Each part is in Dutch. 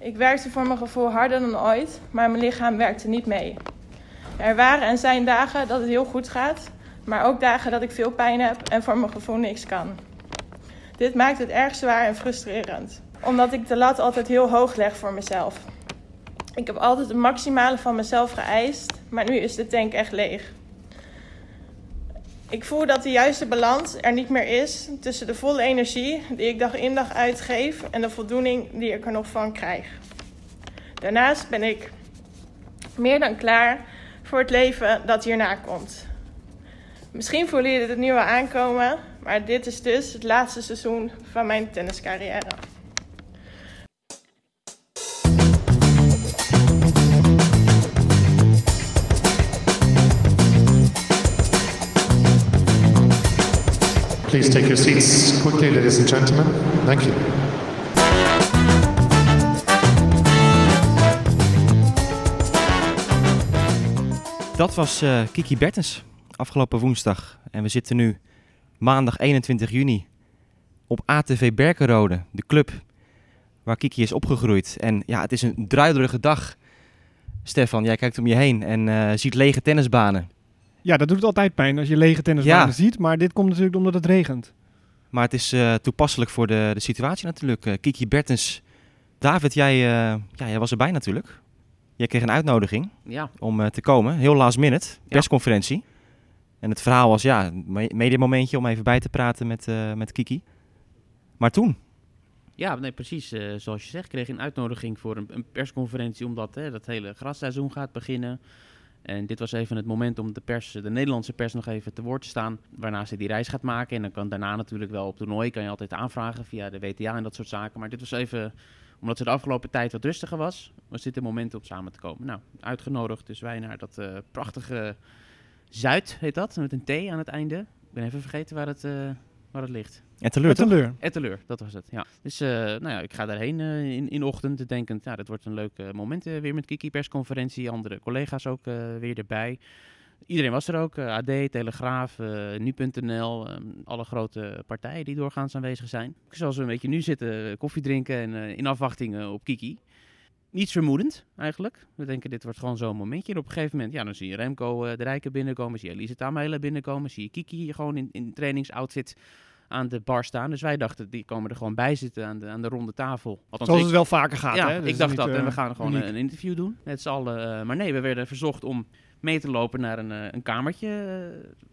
Ik werkte voor mijn gevoel harder dan ooit, maar mijn lichaam werkte niet mee. Er waren en zijn dagen dat het heel goed gaat, maar ook dagen dat ik veel pijn heb en voor mijn gevoel niks kan. Dit maakt het erg zwaar en frustrerend, omdat ik de lat altijd heel hoog leg voor mezelf. Ik heb altijd het maximale van mezelf geëist, maar nu is de tank echt leeg. Ik voel dat de juiste balans er niet meer is tussen de volle energie die ik dag in dag uitgeef en de voldoening die ik er nog van krijg. Daarnaast ben ik meer dan klaar voor het leven dat hierna komt. Misschien voelen jullie het nu aankomen, maar dit is dus het laatste seizoen van mijn tenniscarrière. Please take your seats quickly, ladies and gentlemen. Thank you. Dat was uh, Kiki Bertens afgelopen woensdag. En we zitten nu maandag 21 juni op ATV Berkenrode, de club waar Kiki is opgegroeid. En ja, het is een druiderige dag. Stefan, jij kijkt om je heen en uh, ziet lege tennisbanen. Ja, dat doet altijd pijn als je lege tennisbanen ziet. Maar dit komt natuurlijk omdat het regent. Maar het is uh, toepasselijk voor de, de situatie natuurlijk. Uh, Kiki Bertens. David, jij, uh, ja, jij was erbij natuurlijk. Jij kreeg een uitnodiging ja. om te komen. Heel last minute. Persconferentie. En het verhaal was ja, een mediamomentje om even bij te praten met, met Kiki. Maar toen? Ja, nee, precies. zoals je zegt, kreeg je een uitnodiging voor een, een persconferentie. Omdat hè, dat hele grasseizoen gaat beginnen. En dit was even het moment om de, pers, de Nederlandse pers nog even te woord te staan. Waarna ze die reis gaat maken. En dan kan daarna natuurlijk wel op toernooi. Kan je altijd aanvragen via de WTA en dat soort zaken. Maar dit was even, omdat ze de afgelopen tijd wat rustiger was. Was dit het moment om samen te komen. Nou, uitgenodigd dus wij naar dat uh, prachtige Zuid heet dat. Met een T aan het einde. Ik ben even vergeten waar het, uh, waar het ligt. Etteleur, Etteleur. Etteleur, dat was het, ja. Dus uh, nou ja, ik ga daarheen uh, in, in ochtend, denkend, ja, dat wordt een leuk uh, moment weer met Kiki persconferentie. Andere collega's ook weer erbij. Iedereen was er ook, AD, Telegraaf, Nu.nl, um, alle grote partijen die doorgaans aanwezig zijn. Zoals we een beetje nu zitten, koffie drinken en in afwachting op Kiki niets vermoedend eigenlijk. We denken, dit wordt gewoon zo'n momentje. En op een gegeven moment, ja, dan zie je Remco uh, de Rijken binnenkomen, zie je Elise Tamele binnenkomen, zie je Kiki gewoon in, in trainingsoutfit aan de bar staan. Dus wij dachten, die komen er gewoon bij zitten aan de, aan de ronde tafel. Althans, Zoals het wel vaker gaat, ja, hè? ik dacht dat. en we gaan gewoon een, een, interview doen met z'n allen. Uh, maar nee, we werden verzocht om mee te lopen naar een, een kamertje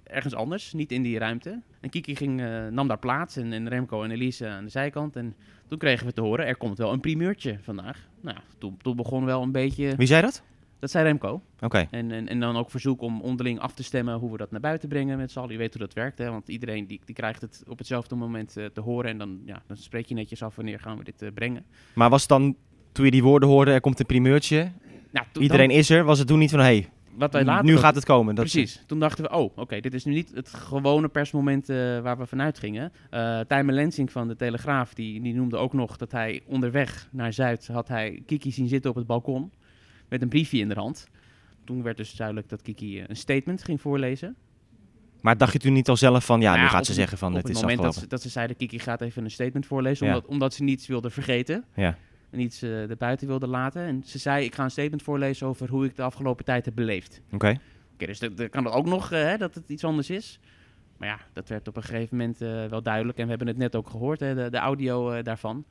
ergens anders, niet in die ruimte. En Kiki ging, nam daar plaats en, en, Remco en Elise aan de zijkant. En toen kregen we te horen, er komt wel een primeurtje vandaag. Nou, toen, toen begon wel een beetje... Wie zei dat? Dat zei Remco. Oké. Okay. En, en, en, dan ook verzoek om onderling af te stemmen hoe we dat naar buiten brengen met z'n allen. Je weet hoe dat werkt, hè? want iedereen die, die krijgt het op hetzelfde moment uh, te horen. En dan, ja, dan spreek je netjes af wanneer gaan we dit uh, brengen. Maar was het dan, toen je die woorden hoorde, er komt een primeurtje, nou, iedereen dan, is er, was het toen niet van, hé, hey, wat wij later nu gaat het komen. Dat precies. Toen dachten we, oh, oké, okay, dit is nu niet het gewone persmoment uh, waar we vanuit gingen. Uh, Tijmen Lensing van de Telegraaf, die, die noemde ook nog dat hij onderweg naar Zuid had hij Kiki zien zitten op het balkon met een briefje in de hand. Toen werd dus duidelijk dat Kiki een statement ging voorlezen. Maar dacht je toen niet al zelf van, ja, nou, nu gaat ze zeggen van, op het is is moment dat afgelopen. ze, dat ze zeiden, Kiki gaat even een statement voorlezen, Ja. omdat, omdat ze niets wilde vergeten. Ja. En iets uh, erbuiten wilde laten. En ze zei, ik ga een statement voorlezen over hoe ik de afgelopen tijd heb beleefd. Oké. Oké, dus dat, dat kan er ook nog uh, hè, dat het iets anders is. Maar ja, dat werd op een gegeven moment uh, wel duidelijk. En we hebben het net ook gehoord, hè, de, de audio daarvan.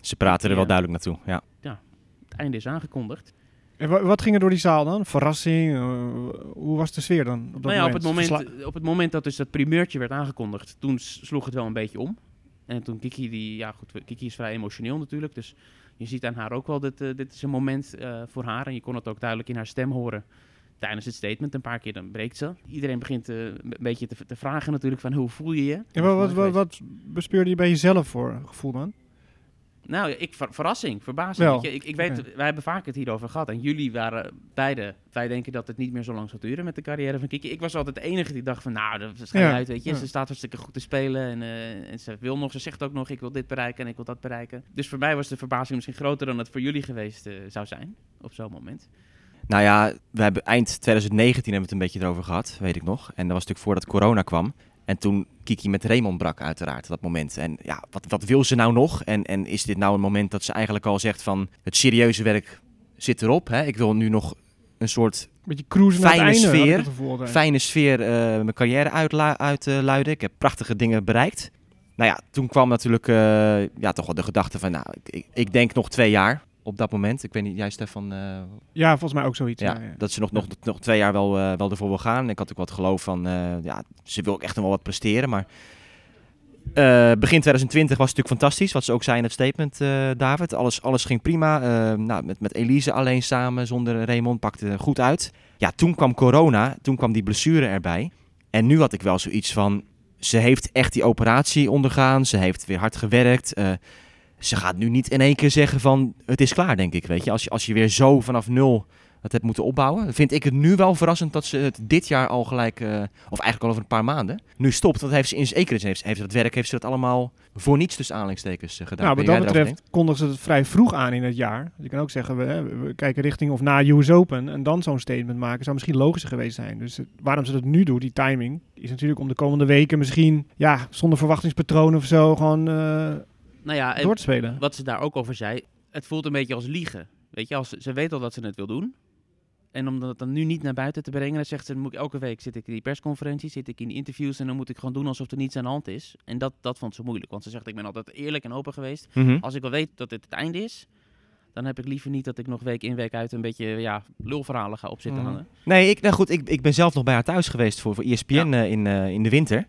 Ze praten er Ja. wel duidelijk naartoe, ja. Het einde is aangekondigd. En wa- wat ging er door die zaal dan? Verrassing? eh, hoe was de sfeer dan? Op dat nou ja, op het, moment, op het moment dat dus dat primeurtje werd aangekondigd, toen sloeg het wel een beetje om. En toen Kiki, die, ja goed, Kiki is vrij emotioneel natuurlijk. Dus je ziet aan haar ook wel, dat dit is een moment eh, voor haar. En je kon het ook duidelijk in haar stem horen tijdens het statement. Een paar keer dan breekt ze. Iedereen begint eh, een beetje te, te vragen natuurlijk van hoe voel je je? En wat, wat, wat, wat bespeurde je bij jezelf voor gevoel dan? Nou, ik, ver- verrassing, verbazing. Wel, Weet je, ik, ik weet, wij hebben vaak het hierover gehad. En jullie waren beide. Wij denken dat het niet meer zo lang zal duren met de carrière van Kiki. Ik was altijd de enige die dacht van, nou, dat is geen Ja, uit, weet je. ja. Ze staat hartstikke goed te spelen en, eh, en ze wil nog, ze zegt ook nog, ik wil dit bereiken en ik wil dat bereiken. Dus voor mij was de verbazing misschien groter dan het voor jullie geweest eh, zou zijn op zo'n moment. Nou ja, we hebben eind 2019 hebben we het een beetje erover gehad, weet ik nog. En dat was natuurlijk voordat corona kwam. En toen Kiki met Raymond brak uiteraard, dat moment. En ja, wat, wat wil ze nou nog? En, en is dit nou een moment dat ze eigenlijk al zegt van... het serieuze werk zit erop. Hè? Ik wil nu nog een soort Beetje cruisen naar het Fijne einde. sfeer, gevoel fijne sfeer eh, mijn carrière uitluiden. Ik heb prachtige dingen bereikt. Nou ja, toen kwam natuurlijk eh, ja, toch wel de gedachte van... nou, ik, ik denk nog twee jaar op dat moment. Ik weet niet, jij Stefan... eh, Ja, volgens mij ook zoiets. ja, Ja, ja. dat ze nog, nog, nog twee jaar wel, eh, wel ervoor wil gaan. Ik had ook wat geloof van, eh, ja, ze wil ook echt nog wel wat presteren. Maar begin 2020 was het natuurlijk fantastisch, wat ze ook zei in het statement, David. Alles, alles ging prima. Nou, met, met Elise alleen samen, zonder Raymond, pakte goed uit. Ja, toen kwam corona, toen kwam die blessure erbij. En nu had ik wel zoiets van, ze heeft echt die operatie ondergaan. Ze heeft weer hard gewerkt. Eh, ze gaat nu niet in één keer zeggen van, het is klaar, denk ik. Weet je, als je, als je weer zo vanaf nul dat hebt moeten opbouwen. Vind ik het nu wel verrassend dat ze het dit jaar al gelijk, eh, of eigenlijk al over een paar maanden, nu stopt. Want heeft ze in zekere zin, heeft, heeft ze dat werk, heeft ze dat allemaal voor niets tussen aanhalingstekens eh, gedaan. Nou, wat dat betreft kondigden ze het vrij vroeg aan in het jaar. Je kan ook zeggen, we, kijken richting of na US Open en dan zo'n statement maken. Zou misschien logischer geweest zijn. Dus het- waarom ze dat nu doen, die timing, is natuurlijk om de komende weken misschien, ja, zonder verwachtingspatroon of zo, gewoon eh, Nou ja, en door te spelen. wat ze daar ook over zei, het voelt een beetje als liegen. Weet je, als, ze weet al dat ze het wil doen. En om dat dan nu niet naar buiten te brengen, dan zegt ze, dan moet ik elke week zit ik in die persconferentie, zit ik in die interviews en dan moet ik gewoon doen alsof er niets aan de hand is. En dat, dat vond ze moeilijk, want ze zegt, ik ben altijd eerlijk en open geweest. Mhm. Als ik al weet dat dit het einde is, dan heb ik liever niet dat ik nog week in week uit een beetje ja, lulverhalen ga opzitten Mhm. hangen. Nee, ik, nou goed, ik, ik ben zelf nog bij haar thuis geweest voor, voor ESPN Ja. eh, in, eh, in de winter.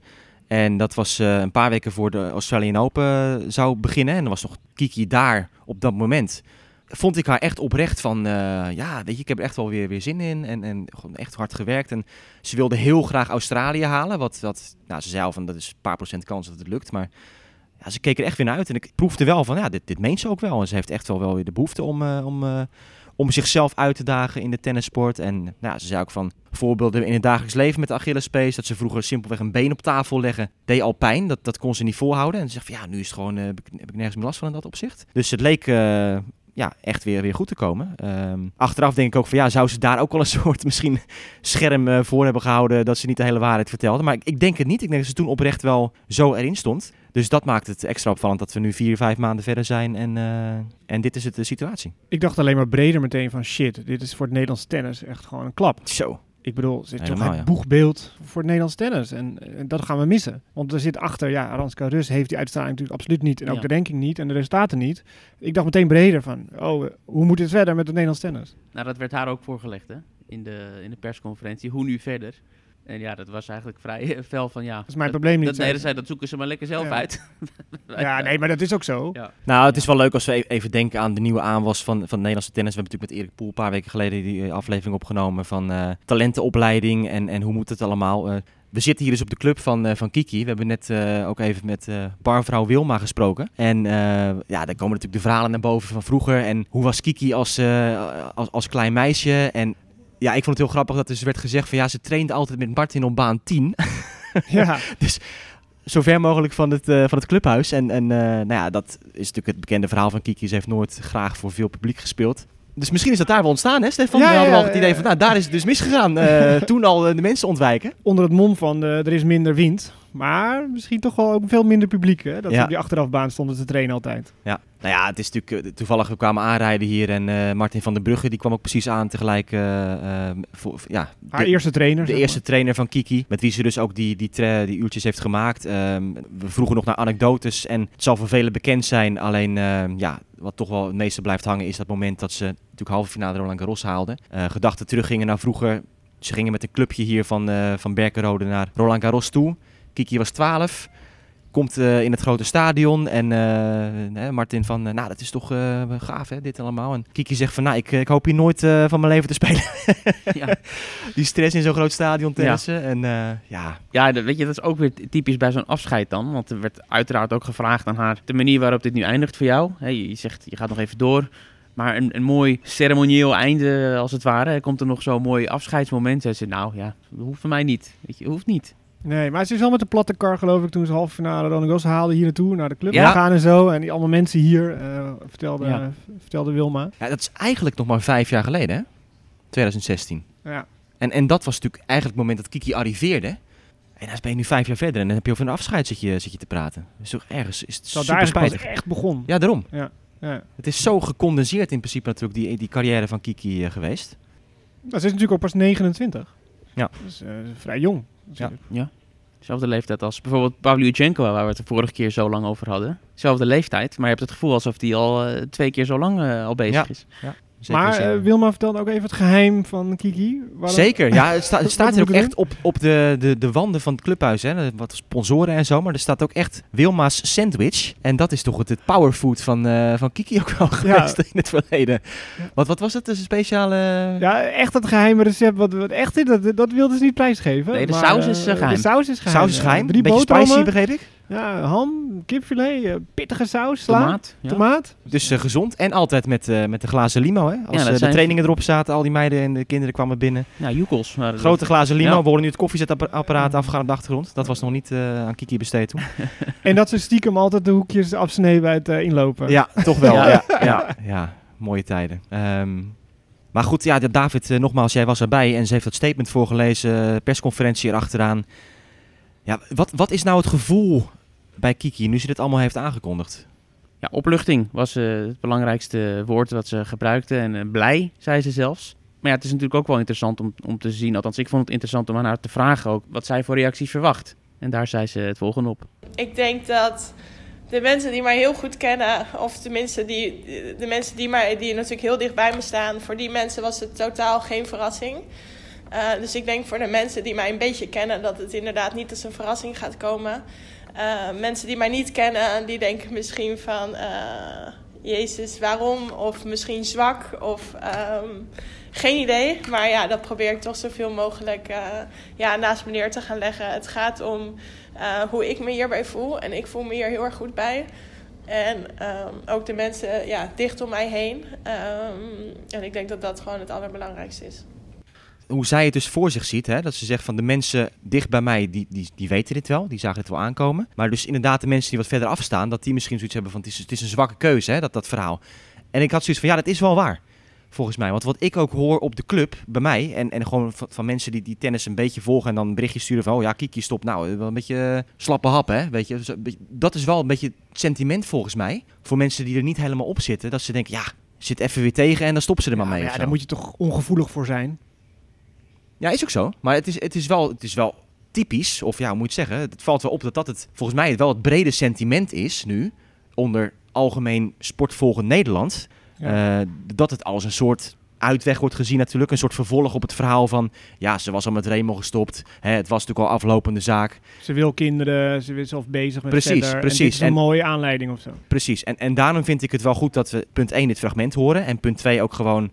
En dat was eh, een paar weken voor de Australian Open eh, zou beginnen. En er was nog Kiki daar op dat moment. Vond ik haar echt oprecht van, eh, ja, weet je, ik heb er echt wel weer, weer zin in. En, en gewoon echt hard gewerkt. En ze wilde heel graag Australië halen. Wat, wat nou, ze zei al van, dat is een paar procent kans dat het lukt. Maar ja, ze keek er echt weer naar uit. En ik proefde wel van, ja, dit, dit meent ze ook wel. En ze heeft echt wel, wel weer de behoefte om, om, om zichzelf uit te dagen in de tennissport. En nou, ze zei ook van voorbeelden in het dagelijks leven met de Achillespees. Dat ze vroeger simpelweg een been op tafel leggen. Deed al pijn. Dat, dat kon ze niet volhouden. En ze zegt van ja, nu is het gewoon, eh, heb, ik, heb ik nergens meer last van in dat opzicht. Dus het leek eh, ja, echt weer, weer goed te komen. Ehm, achteraf denk ik ook van ja, zou ze daar ook wel een soort misschien scherm eh, voor hebben gehouden. Dat ze niet de hele waarheid vertelde. Maar ik, ik denk het niet. Ik denk dat ze toen oprecht wel zo erin stond. Dus dat maakt het extra opvallend dat we nu vier, vijf maanden verder zijn. En, en dit is het de situatie. Ik dacht alleen maar breder meteen van shit, dit is voor het Nederlands tennis echt gewoon een klap. Zo. Ik bedoel, het is toch Helemaal, het ja. boegbeeld voor het Nederlands tennis. En, en dat gaan we missen. Want er zit achter, ja, Aranska Rus heeft die uitstraling natuurlijk absoluut niet. En ook Ja. de ranking niet en de resultaten niet. Ik dacht meteen breder van, oh, eh, hoe moet het verder met het Nederlands tennis? Nou, dat werd haar ook voorgelegd hè? In, de, in de persconferentie. Hoe nu verder? En ja, dat was eigenlijk vrij eh, fel van ja. Dat is mijn probleem niet, Dat, nee, zei dat, zei, dat zoeken ze maar lekker zelf Ja. uit. Ja, nee, maar dat is ook zo. Ja. Nou, het is wel leuk als we e- even denken aan de nieuwe aanwas van, van Nederlandse tennis. We hebben natuurlijk met Erik Poel een paar weken geleden die eh, aflevering opgenomen van eh, talentenopleiding en, en hoe moet het allemaal. Eh, we zitten hier dus op de club van, eh, van Kiki. We hebben net eh, ook even met eh barvrouw Wilma gesproken. En eh, ja, daar komen natuurlijk de verhalen naar boven van vroeger. En hoe was Kiki als, eh, als, als klein meisje? En ja, ik vond het heel grappig dat er dus werd gezegd van ja, ze trainde altijd met Martin op baan 10. Ja, zo ver mogelijk van het, eh, van het clubhuis. En, en eh, nou ja, dat is natuurlijk het bekende verhaal van Kiki. Ze heeft nooit graag voor veel publiek gespeeld. Dus misschien is dat daar wel ontstaan, hè Stefan? Ja, We hadden ja, wel het idee van, nou, daar is het dus misgegaan. Eh, toen al de mensen ontwijken. onder het mom van er is minder wind. Maar misschien toch wel ook veel minder publiek. Hè? Dat Ja. ze op die achterafbaan stonden te trainen altijd. Ja, nou ja, het is natuurlijk eh, toevallig, we kwamen aanrijden hier. En eh, Martin van den Brugge, die kwam ook precies aan tegelijk. eh, eh, voor, ja, Haar de- eerste trainer. De eerste maar. trainer van Kiki, met wie ze dus ook die, die, die uurtjes heeft gemaakt. Ehm, we vroegen nog naar anekdotes en het zal voor velen bekend zijn. Alleen, ehm, ja, wat toch wel het meeste blijft hangen is dat moment dat ze natuurlijk halve finale Roland Garros haalden. Gedachten teruggingen naar vroeger. Ze gingen met een clubje hier van, eh van Berkenrode naar Roland Garros toe. Kiki was 12. Komt eh, in het grote stadion en eh, Martin van, eh, nou dat is toch gaaf hè, dit allemaal. En Kiki zegt van, nou ik, ik hoop hier nooit van mijn leven te spelen. ja. Die stress in zo'n groot stadion tennissen. En eh, ja, Ja, dat, weet je, dat is ook weer typisch bij zo'n afscheid dan. Want er werd uiteraard ook gevraagd aan haar de manier waarop dit nu eindigt voor jou. Hè, je, zegt, je gaat nog even door. Maar een, een mooi ceremonieel einde, als het ware. Er komt er nog zo'n mooi afscheidsmoment. Zij zei, nou ja, dat hoeft voor mij niet. Weet je, hoeft niet. Nee, maar ze is wel met de platte kar geloof ik toen ze halve finale Roland Garros haalde hier naartoe. Naar de club Ja. gegaan en zo. En die allemaal mensen hier, eh, vertelde, Ja. vertelde Wilma. ja, dat is eigenlijk nog maar vijf jaar geleden, hè? 2016. Ja. En, en dat was natuurlijk eigenlijk het moment dat Kiki arriveerde. En dan ben je nu vijf jaar verder en dan heb je over een afscheid zit je, zit je te praten. Dus toch ergens is het super is pas spijtig. echt begon. Ja, daarom. Ja. Het is zo gecondenseerd in principe natuurlijk die, die carrière van Kiki eh, geweest. Dat is natuurlijk ook pas 29. Ja. Dus eh, vrij jong. Natuurlijk. Ja. Dezelfde leeftijd als bijvoorbeeld Pavlyuchenko, waar we het de vorige keer zo lang over hadden. Zelfde leeftijd, maar je hebt het gevoel alsof die al eh, twee keer zo lang eh, al bezig Ja. is. Zeker maar eh, Wilma vertelde ook even het geheim van Kiki. Zeker, ja. Het, sta- het staat hier ook echt op, op de, de, de wanden van het clubhuis. Hè. Wat sponsoren en zo. Maar er staat ook echt Wilma's Sandwich. En dat is toch het, het powerfood van, eh, van Kiki ook wel geweest in het verleden. Wat, wat was het? Dus een speciale... Ja, echt het geheime recept. Wat, wat echt dat, dat wilden ze niet prijsgeven. Nee, de Maar, saus is, eh, geheim. De saus is geheim. saus is geheim. Drie Beetje boterhammen. spicy, begreep ik. Ja, ham, kipfilet, eh, pittige saus, sla, Tomaat. Ja. tomaat. Dus eh, gezond. En altijd met, eh, met de glazen limo. Hè. Als de trainingen erop zaten, al die meiden en de kinderen kwamen binnen. Ja, Joekels. Grote glazen limo. Ja. We horen nu het koffiezetapparaat afgaan op de achtergrond. Dat was nog niet eh, aan Kiki besteed toen. En dat ze stiekem altijd de hoekjes afsneden bij het inlopen. Ja, toch wel. Ja. Ja, ja, ja, mooie tijden. Ehm, maar goed, ja, de- David, nogmaals, jij was erbij en ze heeft dat statement voorgelezen, persconferentie erachteraan. Ja, wat, wat is nou het gevoel bij Kiki nu ze dit allemaal heeft aangekondigd? Ja, opluchting was eh, het belangrijkste woord wat ze gebruikte. En eh, blij, zei ze zelfs. Maar ja, het is natuurlijk ook wel interessant om, om te zien. Althans, ik vond het interessant om aan haar te vragen ook wat zij voor reacties verwacht. En daar zei ze het volgende op. Ik denk dat de mensen die mij heel goed kennen, of tenminste die, de mensen die, mij, die natuurlijk heel dicht bij me staan, voor die mensen was het totaal geen verrassing. Eh, dus ik denk voor de mensen die mij een beetje kennen, dat het inderdaad niet als een verrassing gaat komen. Eh, mensen die mij niet kennen, die denken misschien van, eh, Jezus, waarom? Of misschien zwak, of ehm, geen idee. Maar ja, dat probeer ik toch zoveel mogelijk eh, ja, naast me neer te gaan leggen. Het gaat om hoe ik me hierbij voel. En ik voel me hier heel erg goed bij. En ehm, ook de mensen ja, dicht om mij heen. Ehm, en ik denk dat dat gewoon het allerbelangrijkste is. Hoe zij het dus voor zich ziet, hè? dat ze zegt van de mensen dicht bij mij, die, die, die weten dit wel, die zagen het wel aankomen. Maar dus inderdaad de mensen die wat verder afstaan, dat die misschien zoiets hebben van het is, het is een zwakke keuze, hè? Dat, dat verhaal. En ik had zoiets van ja, dat is wel waar. Volgens mij. Want wat ik ook hoor op de club bij mij. En, en gewoon van, van mensen die, die tennis een beetje volgen. En dan een berichtje sturen van. Oh ja, Kiki stop. Nou, wel een beetje eh, slappe hap hè. Weet je. Dus beetje- Dat is wel een beetje het sentiment volgens mij. Voor mensen die er niet helemaal op zitten. Dat ze denken ja, zit even weer tegen. En dan stoppen ze er maar Ja, mee. maar ja, daar moet je toch ongevoelig voor zijn. Ja, is ook zo. Maar het is, het is, wel, het is wel typisch, of ja, hoe moet je het zeggen? Het valt wel op dat dat het volgens mij wel het brede sentiment is nu, onder algemeen sportvolgend Nederland. Ja. eh, dat het als een soort uitweg wordt gezien natuurlijk. Een soort vervolg op het verhaal van, ja, ze was al met Remo gestopt. Hè, het was natuurlijk al aflopende zaak. Ze wil kinderen, ze is zelf bezig met Precies, verder. En precies. dit is een En- mooie aanleiding of zo. Precies. En, en daarom vind ik het wel goed dat we punt 1 dit fragment horen. En punt 2 ook gewoon,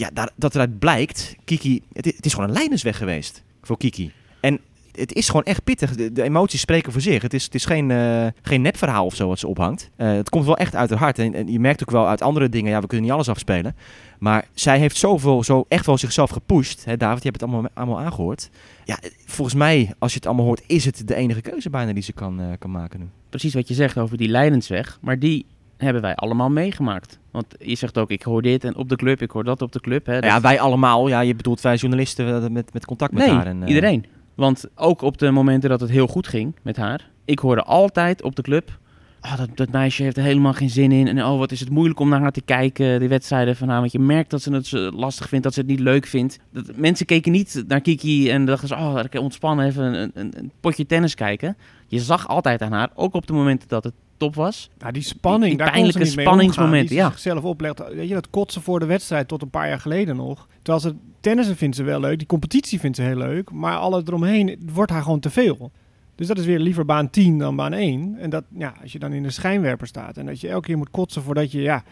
ja, dat eruit blijkt, Kiki, het, is gewoon een leidersweg geweest voor Kiki. En het is gewoon echt pittig. De, emoties spreken voor zich. Het is, het is geen, eh, geen nepverhaal of zo wat ze ophangt. Eh, het komt wel echt uit haar hart. En, en je merkt ook wel uit andere dingen, ja, we kunnen niet alles afspelen. Maar zij heeft zoveel, zo echt wel zichzelf gepusht. Hè, David, je hebt het allemaal, allemaal aangehoord. Ja, volgens mij, als je het allemaal hoort, is het de enige keuze bijna die ze kan, eh, kan maken nu. Precies wat je zegt over die lijdensweg. Maar die hebben wij allemaal meegemaakt. Want je zegt ook, ik hoor dit en op de club, ik hoor dat op de club. Hè, Nou ja, wij allemaal. Ja, je bedoelt wij journalisten met, met contact met nee, haar. En, eh, iedereen. Want ook op de momenten dat het heel goed ging met haar. Ik hoorde altijd op de club. Ah, dat, dat meisje heeft er helemaal geen zin in. En oh, wat is het moeilijk om naar haar te kijken. Die wedstrijden van haar. Want je merkt dat ze het lastig vindt. Dat ze het niet leuk vindt. Dat, mensen keken niet naar Kiki en dachten ze... Oh, ik ontspannen even een, een, een potje tennis kijken. Je zag altijd aan haar. Ook op de momenten dat het top was. Ja, die spanning, Die- die daar pijnlijke spanningsmomenten, die ja. ze zichzelf oplegt. Weet je, dat kotsen voor de wedstrijd tot een paar jaar geleden nog. Terwijl ze tennissen vindt ze wel leuk, die competitie vindt ze heel leuk, maar alles eromheen wordt haar gewoon te veel. Dus dat is weer liever baan 10 dan baan 1. En dat, ja, als je dan in de schijnwerper staat en dat je elke keer moet kotsen voordat je ja,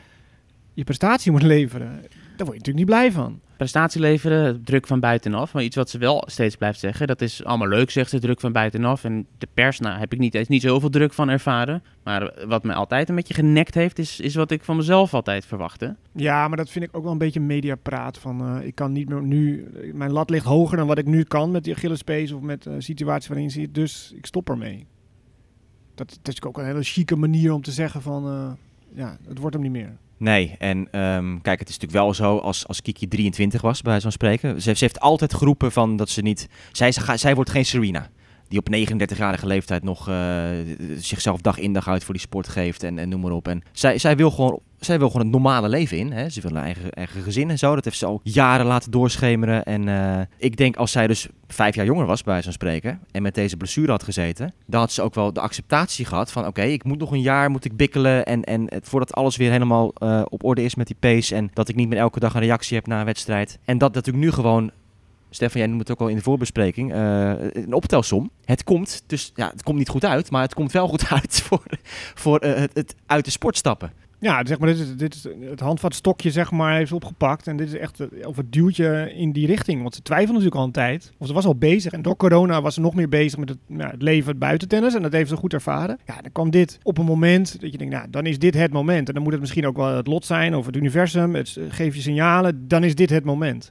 je prestatie moet leveren, daar word je natuurlijk niet blij van. Prestatie leveren, druk van buitenaf. Maar iets wat ze wel steeds blijft zeggen, dat is allemaal leuk, zegt ze, druk van buitenaf. En de pers, nou, heb ik niet, eens niet zoveel druk van ervaren. Maar wat me altijd een beetje genekt heeft, is, is wat ik van mezelf altijd verwachtte. Ja, maar dat vind ik ook wel een beetje mediapraat. Van, eh, ik kan niet meer nu... Mijn lat ligt hoger dan wat ik nu kan met die Achillespees of met de situatie waarin je zit. Dus ik stop ermee. Dat, dat is ook een hele chique manier om te zeggen van... eh, ja, het wordt hem niet meer. Nee, en ehm, kijk, het is natuurlijk wel zo als, als Kiki 23 was, bij zo'n spreken. Ze, heeft- altijd geroepen van dat ze niet... Zij wordt geen Serena. Die op 39-jarige leeftijd nog eh, zichzelf dag in dag uit voor die sport geeft en, en noem maar op. En zij, zij, wil gewoon, zij wil gewoon het normale leven in. Hè? Ze wil een eigen, eigen gezin en zo. Dat heeft ze al jaren laten doorschemeren. En eh, ik denk als zij dus vijf jaar jonger was, bij zo'n spreken, en met deze blessure had gezeten, dan had ze ook wel de acceptatie gehad van oké, ik moet nog een jaar, moet ik bikkelen en, en voordat alles weer helemaal eh, op orde is met die pace en dat ik niet meer elke dag een reactie heb na een wedstrijd. En dat natuurlijk nu gewoon Stefan, jij noemt het ook al in de voorbespreking, uh, een optelsom. Het komt, dus ja, het komt niet goed uit, maar het komt wel goed uit voor, voor uh, het, het, uit de sport stappen. Ja, zeg maar, dit is, dit is het handvatstokje, zeg maar, heeft opgepakt. En dit is echt of het duwtje in die richting. Want ze twijfelen natuurlijk al een tijd. Of ze was al bezig. En door corona was ze nog meer bezig met het, het leven buiten tennis. En dat heeft ze goed ervaren. Ja, dan kwam dit op een moment dat je denkt, nou, dan is dit het moment. En dan moet het misschien ook wel het lot zijn of het universum. Het geeft je signalen. Dan is dit het moment.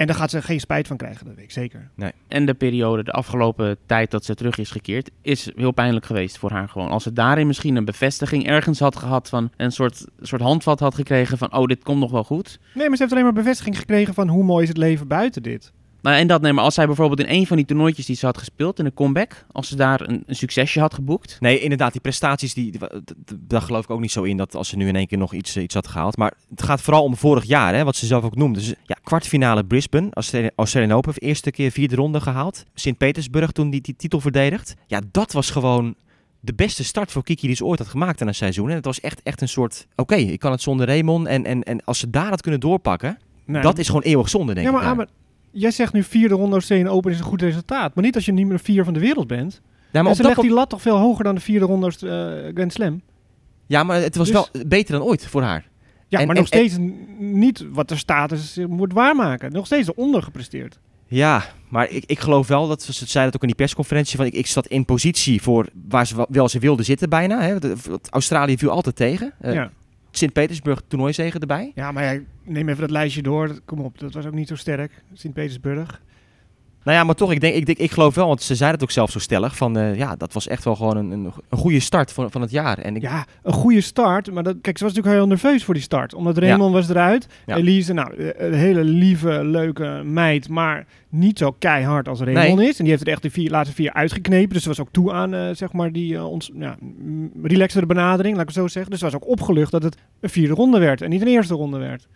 En daar gaat ze geen spijt van krijgen, dat weet ik zeker. Nee. En de periode, de afgelopen tijd dat ze terug is gekeerd, is heel pijnlijk geweest voor haar gewoon. Als ze daarin misschien een bevestiging ergens had gehad van een soort, soort handvat had gekregen van, oh, dit komt nog wel goed. Nee, maar ze heeft alleen maar bevestiging gekregen van hoe mooi is het leven buiten dit. Nou, en dat, nee, maar als zij bijvoorbeeld in een van die toernooitjes die ze had gespeeld, in een comeback, als ze daar een, een succesje had geboekt. Nee, inderdaad, die prestaties, die, daar geloof ik ook niet zo in dat als ze nu in één keer nog iets, iets had gehaald. Maar het gaat vooral om vorig jaar, hè, wat ze zelf ook noemde. Dus ja, kwartfinale Brisbane, Australian Open, eerste keer vierde ronde gehaald. Sint-Petersburg toen die, die titel verdedigd. Ja, dat was gewoon de beste start voor Kiki die ze ooit had gemaakt aan een seizoen. En het was echt, echt een soort, oké, ik kan het zonder Raymond. En, en, en als ze daar had kunnen doorpakken, nee. dat is gewoon eeuwig zonde, denk ja, maar, ik. Ja, maar jij zegt nu vierde ronde Australian Open is een goed resultaat. Maar niet als je niet meer vier van de wereld bent. Ja, maar en ze legt die lat toch veel hoger dan de vierde ronde uh, Grand Slam. Ja, maar het was dus... wel beter dan ooit voor haar. Ja, en, maar nog steeds niet wat er status moet waarmaken. Nog steeds ondergepresteerd. Ja, maar ik, ik geloof wel dat ze zei dat ook in die persconferentie. Van ik, ik zat in positie voor waar ze wel ze wilde zitten bijna. Hè. Australië viel altijd tegen. Uh, ja. Sint-Petersburg toernooizegen erbij. Ja, maar neem even dat lijstje door. Kom op, dat was ook niet zo sterk. Sint-Petersburg. Nou ja, maar toch, ik, denk, ik, denk, ik geloof wel, want ze zeiden het ook zelf zo stellig, van uh, ja, dat was echt wel gewoon een, een, een goede start van, van het jaar. En ik... Ja, een goede start, maar dat, kijk, ze was natuurlijk heel nerveus voor die start, omdat Raymond was eruit. Ja. Elise, nou, eh, een hele lieve, leuke meid, maar niet zo keihard als Raymond nee. is. En die heeft het echt de vier, laatste vier uitgeknepen, dus ze was ook toe aan, uh, zeg maar, die uh, ons, ja, relaxere benadering, laat ik het zo zeggen. Dus ze was ook opgelucht dat het een vierde ronde werd en niet een eerste ronde werd.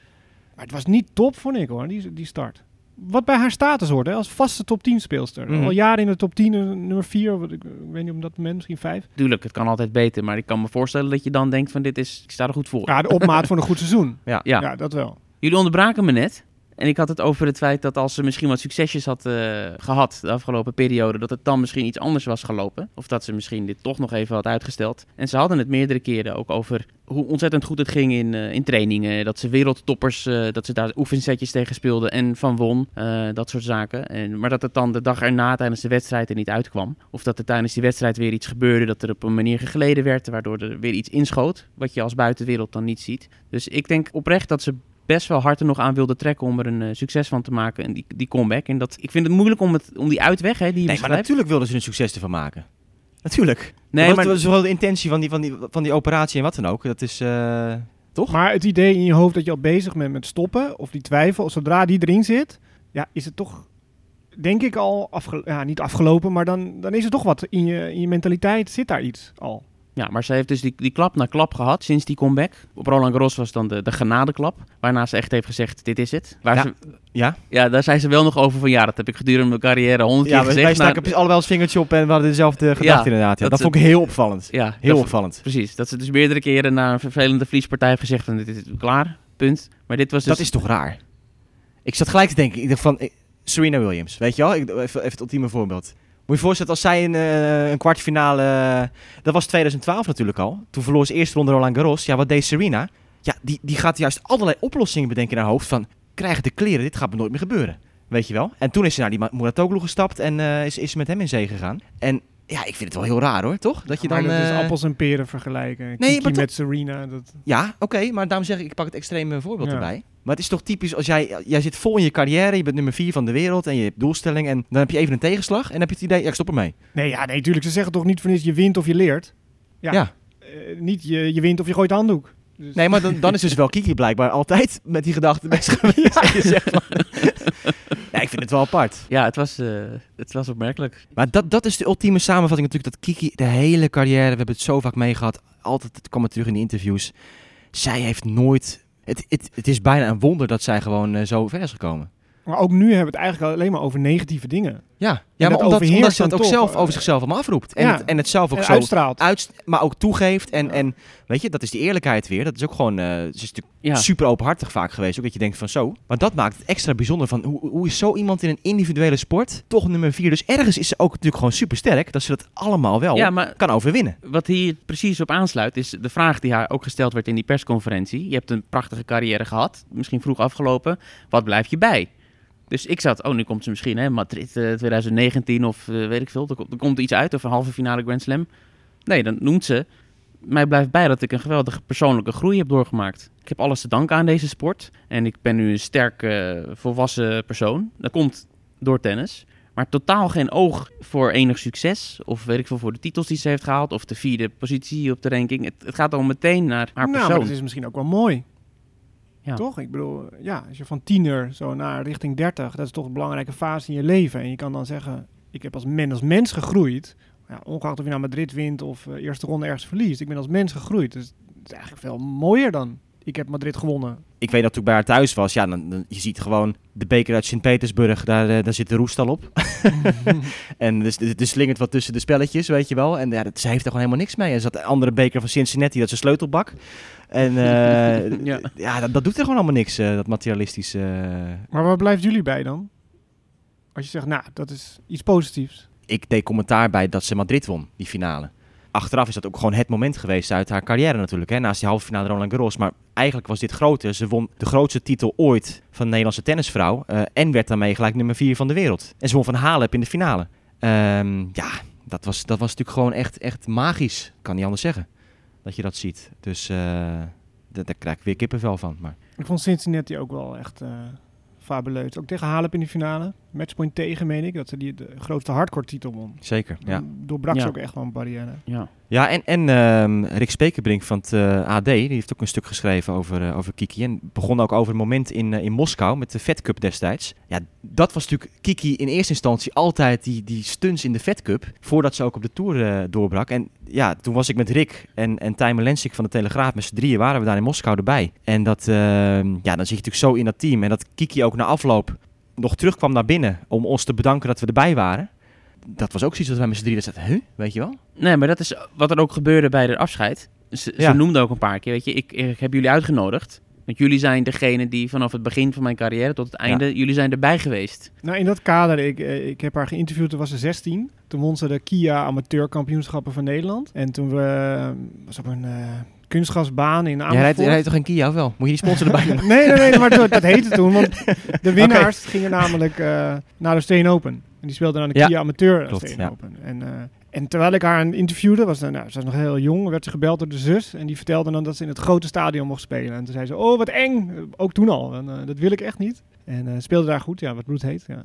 Maar het was niet top, vond ik hoor, die, die start wat bij haar status hoort, hè, als vaste top 10 speelster. Mm. Al jaren in de top 10, nummer 4, ik, ik, weet niet op dat moment, misschien 5. Tuurlijk, het kan altijd beter, maar ik kan me voorstellen dat je dan denkt van dit is, ik sta er goed voor. Ja, de opmaat voor een goed seizoen. Ja. ja. ja, dat wel. Jullie onderbraken me net. En ik had het over het feit dat als ze misschien wat succesjes had uh, gehad de afgelopen periode, dat het dan misschien iets anders was gelopen. Of dat ze misschien dit toch nog even had uitgesteld. En ze hadden het meerdere keren ook over hoe ontzettend goed het ging in, uh, in trainingen. Dat ze wereldtoppers, uh, dat ze daar oefensetjes tegen speelden en van won. dat soort zaken. En, maar dat het dan de dag erna tijdens de wedstrijd er niet uitkwam. Of dat er tijdens die wedstrijd weer iets gebeurde, dat er op een manier gegleden werd, waardoor er weer iets inschoot. Wat je als buitenwereld dan niet ziet. Dus ik denk oprecht dat ze best wel hard er nog aan wilde trekken om er een uh, succes van te maken. En die, die comeback. En dat, ik vind het moeilijk om, het, om die uitweg, hè, die Nee, maar natuurlijk wilden ze een succes ervan maken. Natuurlijk. Nee, dat maar... Dat wel de intentie van die, van, die, van die operatie en wat dan ook. Dat is... Uh, toch? Maar het idee in je hoofd dat je al bezig bent met stoppen, of die twijfel, zodra die erin zit, ja, is het toch, denk ik al, afge ja, niet afgelopen, maar dan, dan is er toch wat in je, in je mentaliteit, zit daar iets al. Ja, maar ze heeft dus die, die klap na klap gehad sinds die comeback. Op Roland Garros was dan de, de genadeklap. Waarna ze echt heeft gezegd, dit is het. Waar ja. Ze, ja? ja, daar zijn ze wel nog over van, ja, dat heb ik gedurende mijn carrière honderd ja, keer gezegd. Wij staken nou, allebei het vingertje op en we hadden dezelfde gedachte inderdaad. Ja. Dat, dat vond ik heel opvallend. Ja, heel opvallend. Precies, dat ze dus meerdere keren na een vervelende verliespartij heeft gezegd van, dit is klaar, punt. Maar dit was dus... Dat is toch raar? Ik zat gelijk te denken, ik dacht van, Serena Williams, weet je wel? Ik, even, even het ultieme voorbeeld. Moet je voorstellen, als zij een, uh, een kwartfinale... Uh, dat was 2012 natuurlijk al. Toen verloor ze eerste ronde Roland Garros. Ja, wat deed Serena? Ja, die, die gaat juist allerlei oplossingen bedenken in haar hoofd. Van, krijgen de kleren, dit gaat me nooit meer gebeuren. Weet je wel? En toen is ze naar die Muratoglu gestapt en uh, is, is met hem in zee gegaan. En ja, ik vind het wel heel raar hoor, toch? Dat je dan. Maar dat is appels en peren vergelijken. Nee, Kiki met Serena. Dat... Ja, oké, maar daarom zeg ik, ik pak het extreme voorbeeld ja. erbij. Maar het is toch typisch als jij, jij zit vol in je carrière, je bent nummer 4 van de wereld en je hebt doelstelling en dan heb je even een tegenslag en dan heb je het idee, ja, ik stop ermee. Nee, ja, nee, tuurlijk. Ze zeggen toch niet van is je wint of je leert. Ja. ja. Uh, niet je, je wint of je gooit de handdoek. Dus. Nee, maar dan, dan is dus wel Kiki blijkbaar altijd met die gedachte bezig geweest. Ja. Ja, ik vind het wel apart. Ja, het was, eh, het was opmerkelijk. Maar dat, dat is de ultieme samenvatting natuurlijk. Dat Kiki de hele carrière, we hebben het zo vaak meegehad. Altijd, het kwam het terug in de interviews. Zij heeft nooit... Het, het, het is bijna een wonder dat zij gewoon eh, zo ver is gekomen. Maar ook nu hebben we het eigenlijk alleen maar over negatieve dingen. Ja, ja dat maar omdat, ze het dan ook zelf eh, over zichzelf allemaal afroept. En, ja. het, en het zelf ook En zo uitstraalt. uit, maar ook toegeeft. En, en weet je, dat is die eerlijkheid weer. Dat is ook gewoon, eh, ze is natuurlijk Ja. super openhartig vaak geweest. Ook dat je denkt van zo. Maar dat maakt het extra bijzonder van hoe, hoe is zo iemand in een individuele sport toch nummer vier. Dus ergens is ze ook natuurlijk gewoon super sterk dat ze dat allemaal wel Ja, maar kan overwinnen. wat hier precies op aansluit is de vraag die haar ook gesteld werd in die persconferentie. Je hebt een prachtige carrière gehad, misschien vroeg afgelopen. Wat blijf je bij? Dus ik zat, oh nu komt ze misschien, hè, Madrid eh, 2019 of eh, weet ik veel. Er, komt- er komt iets uit of een halve finale Grand Slam. Nee, dan noemt ze. Mij blijft bij dat ik een geweldige persoonlijke groei heb doorgemaakt. Ik heb alles te danken aan deze sport. En ik ben nu een sterk eh, volwassen persoon. Dat komt door tennis. Maar totaal geen oog voor enig succes. Of weet ik veel, voor de titels die ze heeft gehaald. Of de vierde positie op de ranking. Het, het gaat al meteen naar haar nou, persoon. maar dat is misschien ook wel mooi. Ja. Toch? Ik bedoel, ja, als je van tiener zo naar richting 30, dat is toch een belangrijke fase in je leven. En je kan dan zeggen, ik heb als, men, als mens gegroeid. Ja, ongeacht of je nou Madrid wint of eh, eerste ronde ergens verliest. Ik ben als mens gegroeid. Dus het is eigenlijk veel mooier dan. Ik heb Madrid gewonnen. Ik weet dat toen ik bij haar thuis was, ja, dan, dan- je ziet gewoon de beker uit Sint-Petersburg, daar, eh, daar zit de roest al op. en dus, er er slingert wat tussen de spelletjes, weet je wel. En ja, dat, ze heeft er gewoon helemaal niks mee. En ze had een andere beker van Cincinnati, dat is een sleutelbak. En eh, Ja. ja, dat, dat doet er gewoon allemaal niks, eh, dat materialistische. Maar waar blijft jullie bij dan? Als je zegt, nou, dat is iets positiefs. ik deed commentaar bij dat ze Madrid won, die finale. Achteraf is dat ook gewoon het moment geweest uit haar carrière natuurlijk. Hè? Naast die halve finale Roland Garros. Maar eigenlijk was dit groter. Ze won de grootste titel ooit van de Nederlandse tennisvrouw. eh, en werd daarmee gelijk nummer 4 van de wereld. En ze won van Halep in de finale. Ehm, ja, dat was, dat was natuurlijk gewoon echt, echt magisch. Kan niet anders zeggen. Dat je dat ziet. Dus eh, daar, krijg ik weer kippenvel van. Maar Ik vond Cincinnati ook wel echt eh fabuleus. Ook tegen Halep in de finale. Matchpoint tegen, meen ik. Dat ze die de grootste hardcore titel won. zeker, ja. Doorbrak ze ook echt wel een barrière. Ja. Ja, en, en ehm, Rick Spekerbrink van het eh, AD, die heeft ook een stuk geschreven over, eh, over Kiki. En begon ook over het moment in, eh, in Moskou met de Fed Cup destijds. Ja, dat was natuurlijk Kiki in eerste instantie altijd die, die stunts in de Fed Cup, voordat ze ook op de Tour eh, doorbrak. En ja, toen was ik met Rick en, en Tijmen Lensik van de Telegraaf, met z'n drieën waren we daar in Moskou erbij. En dat, ehm, ja, dan zit je natuurlijk zo in dat team. En dat Kiki ook na afloop nog terugkwam naar binnen om ons te bedanken dat we erbij waren. Dat was ook zoiets dat wij met z'n drieën zaten, huh, weet je wel? Nee, maar dat is wat er ook gebeurde bij de afscheid. Ze, Ja. ze noemde ook een paar keer, weet je, ik, ik heb jullie uitgenodigd. Want jullie zijn degene die vanaf het begin van mijn carrière tot het einde, jullie zijn erbij geweest. Nou, in dat kader, ik, eh, ik heb haar geïnterviewd, toen was ze 16. Toen won ze de Kia amateurkampioenschappen van Nederland. En toen we, eh, was op een eh, kunstgasbaan in Amersfoort. rijdt, jij rijdt toch geen Kia of wel? Moet je die sponsor erbij doen? nee, nee, nee, maar dat, dat heette toen. Want de winnaars gingen namelijk eh, naar de Steen Open. En die speelden aan de Ja, Kia Amateur klopt, Steen ja. Open. En, eh, en terwijl ik haar interviewde, was, nou, ze was nog heel jong, werd ze gebeld door de zus. En die vertelde dan dat ze in het grote stadion mocht spelen. En toen zei ze, oh wat eng. Ook toen al. Eh, dat wil ik echt niet. En eh, speelde daar goed, ja, wat bloed heet. Ja.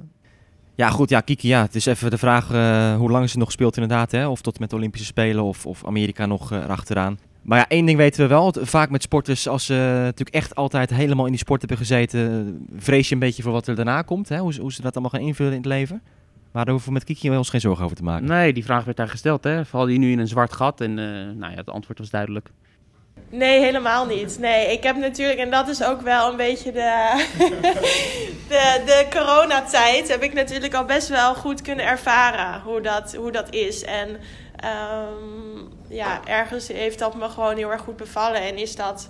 Ja, goed, ja, Kiki, ja. Het is even de vraag eh, hoe lang ze nog speelt inderdaad, hè? Of tot met de Olympische Spelen of, of Amerika nog erachteraan. Maar ja, één ding weten we wel. Vaak met sporters, als ze natuurlijk echt altijd helemaal in die sport hebben gezeten, vrees je een beetje voor wat er daarna komt, hè? Hoe, hoe ze dat allemaal gaan invullen in het leven. Maar daar hoeven we met Kiki ons geen zorgen over te maken. Nee, die vraag werd daar gesteld, hè. Val je nu in een zwart gat? En eh, nou ja, het antwoord was duidelijk. Nee, helemaal niet. Nee, ik heb natuurlijk, en dat is ook wel een beetje de, de, de coronatijd, heb ik natuurlijk al best wel goed kunnen ervaren hoe dat, hoe dat is. En ehm, ja, ergens heeft dat me gewoon heel erg goed bevallen en is dat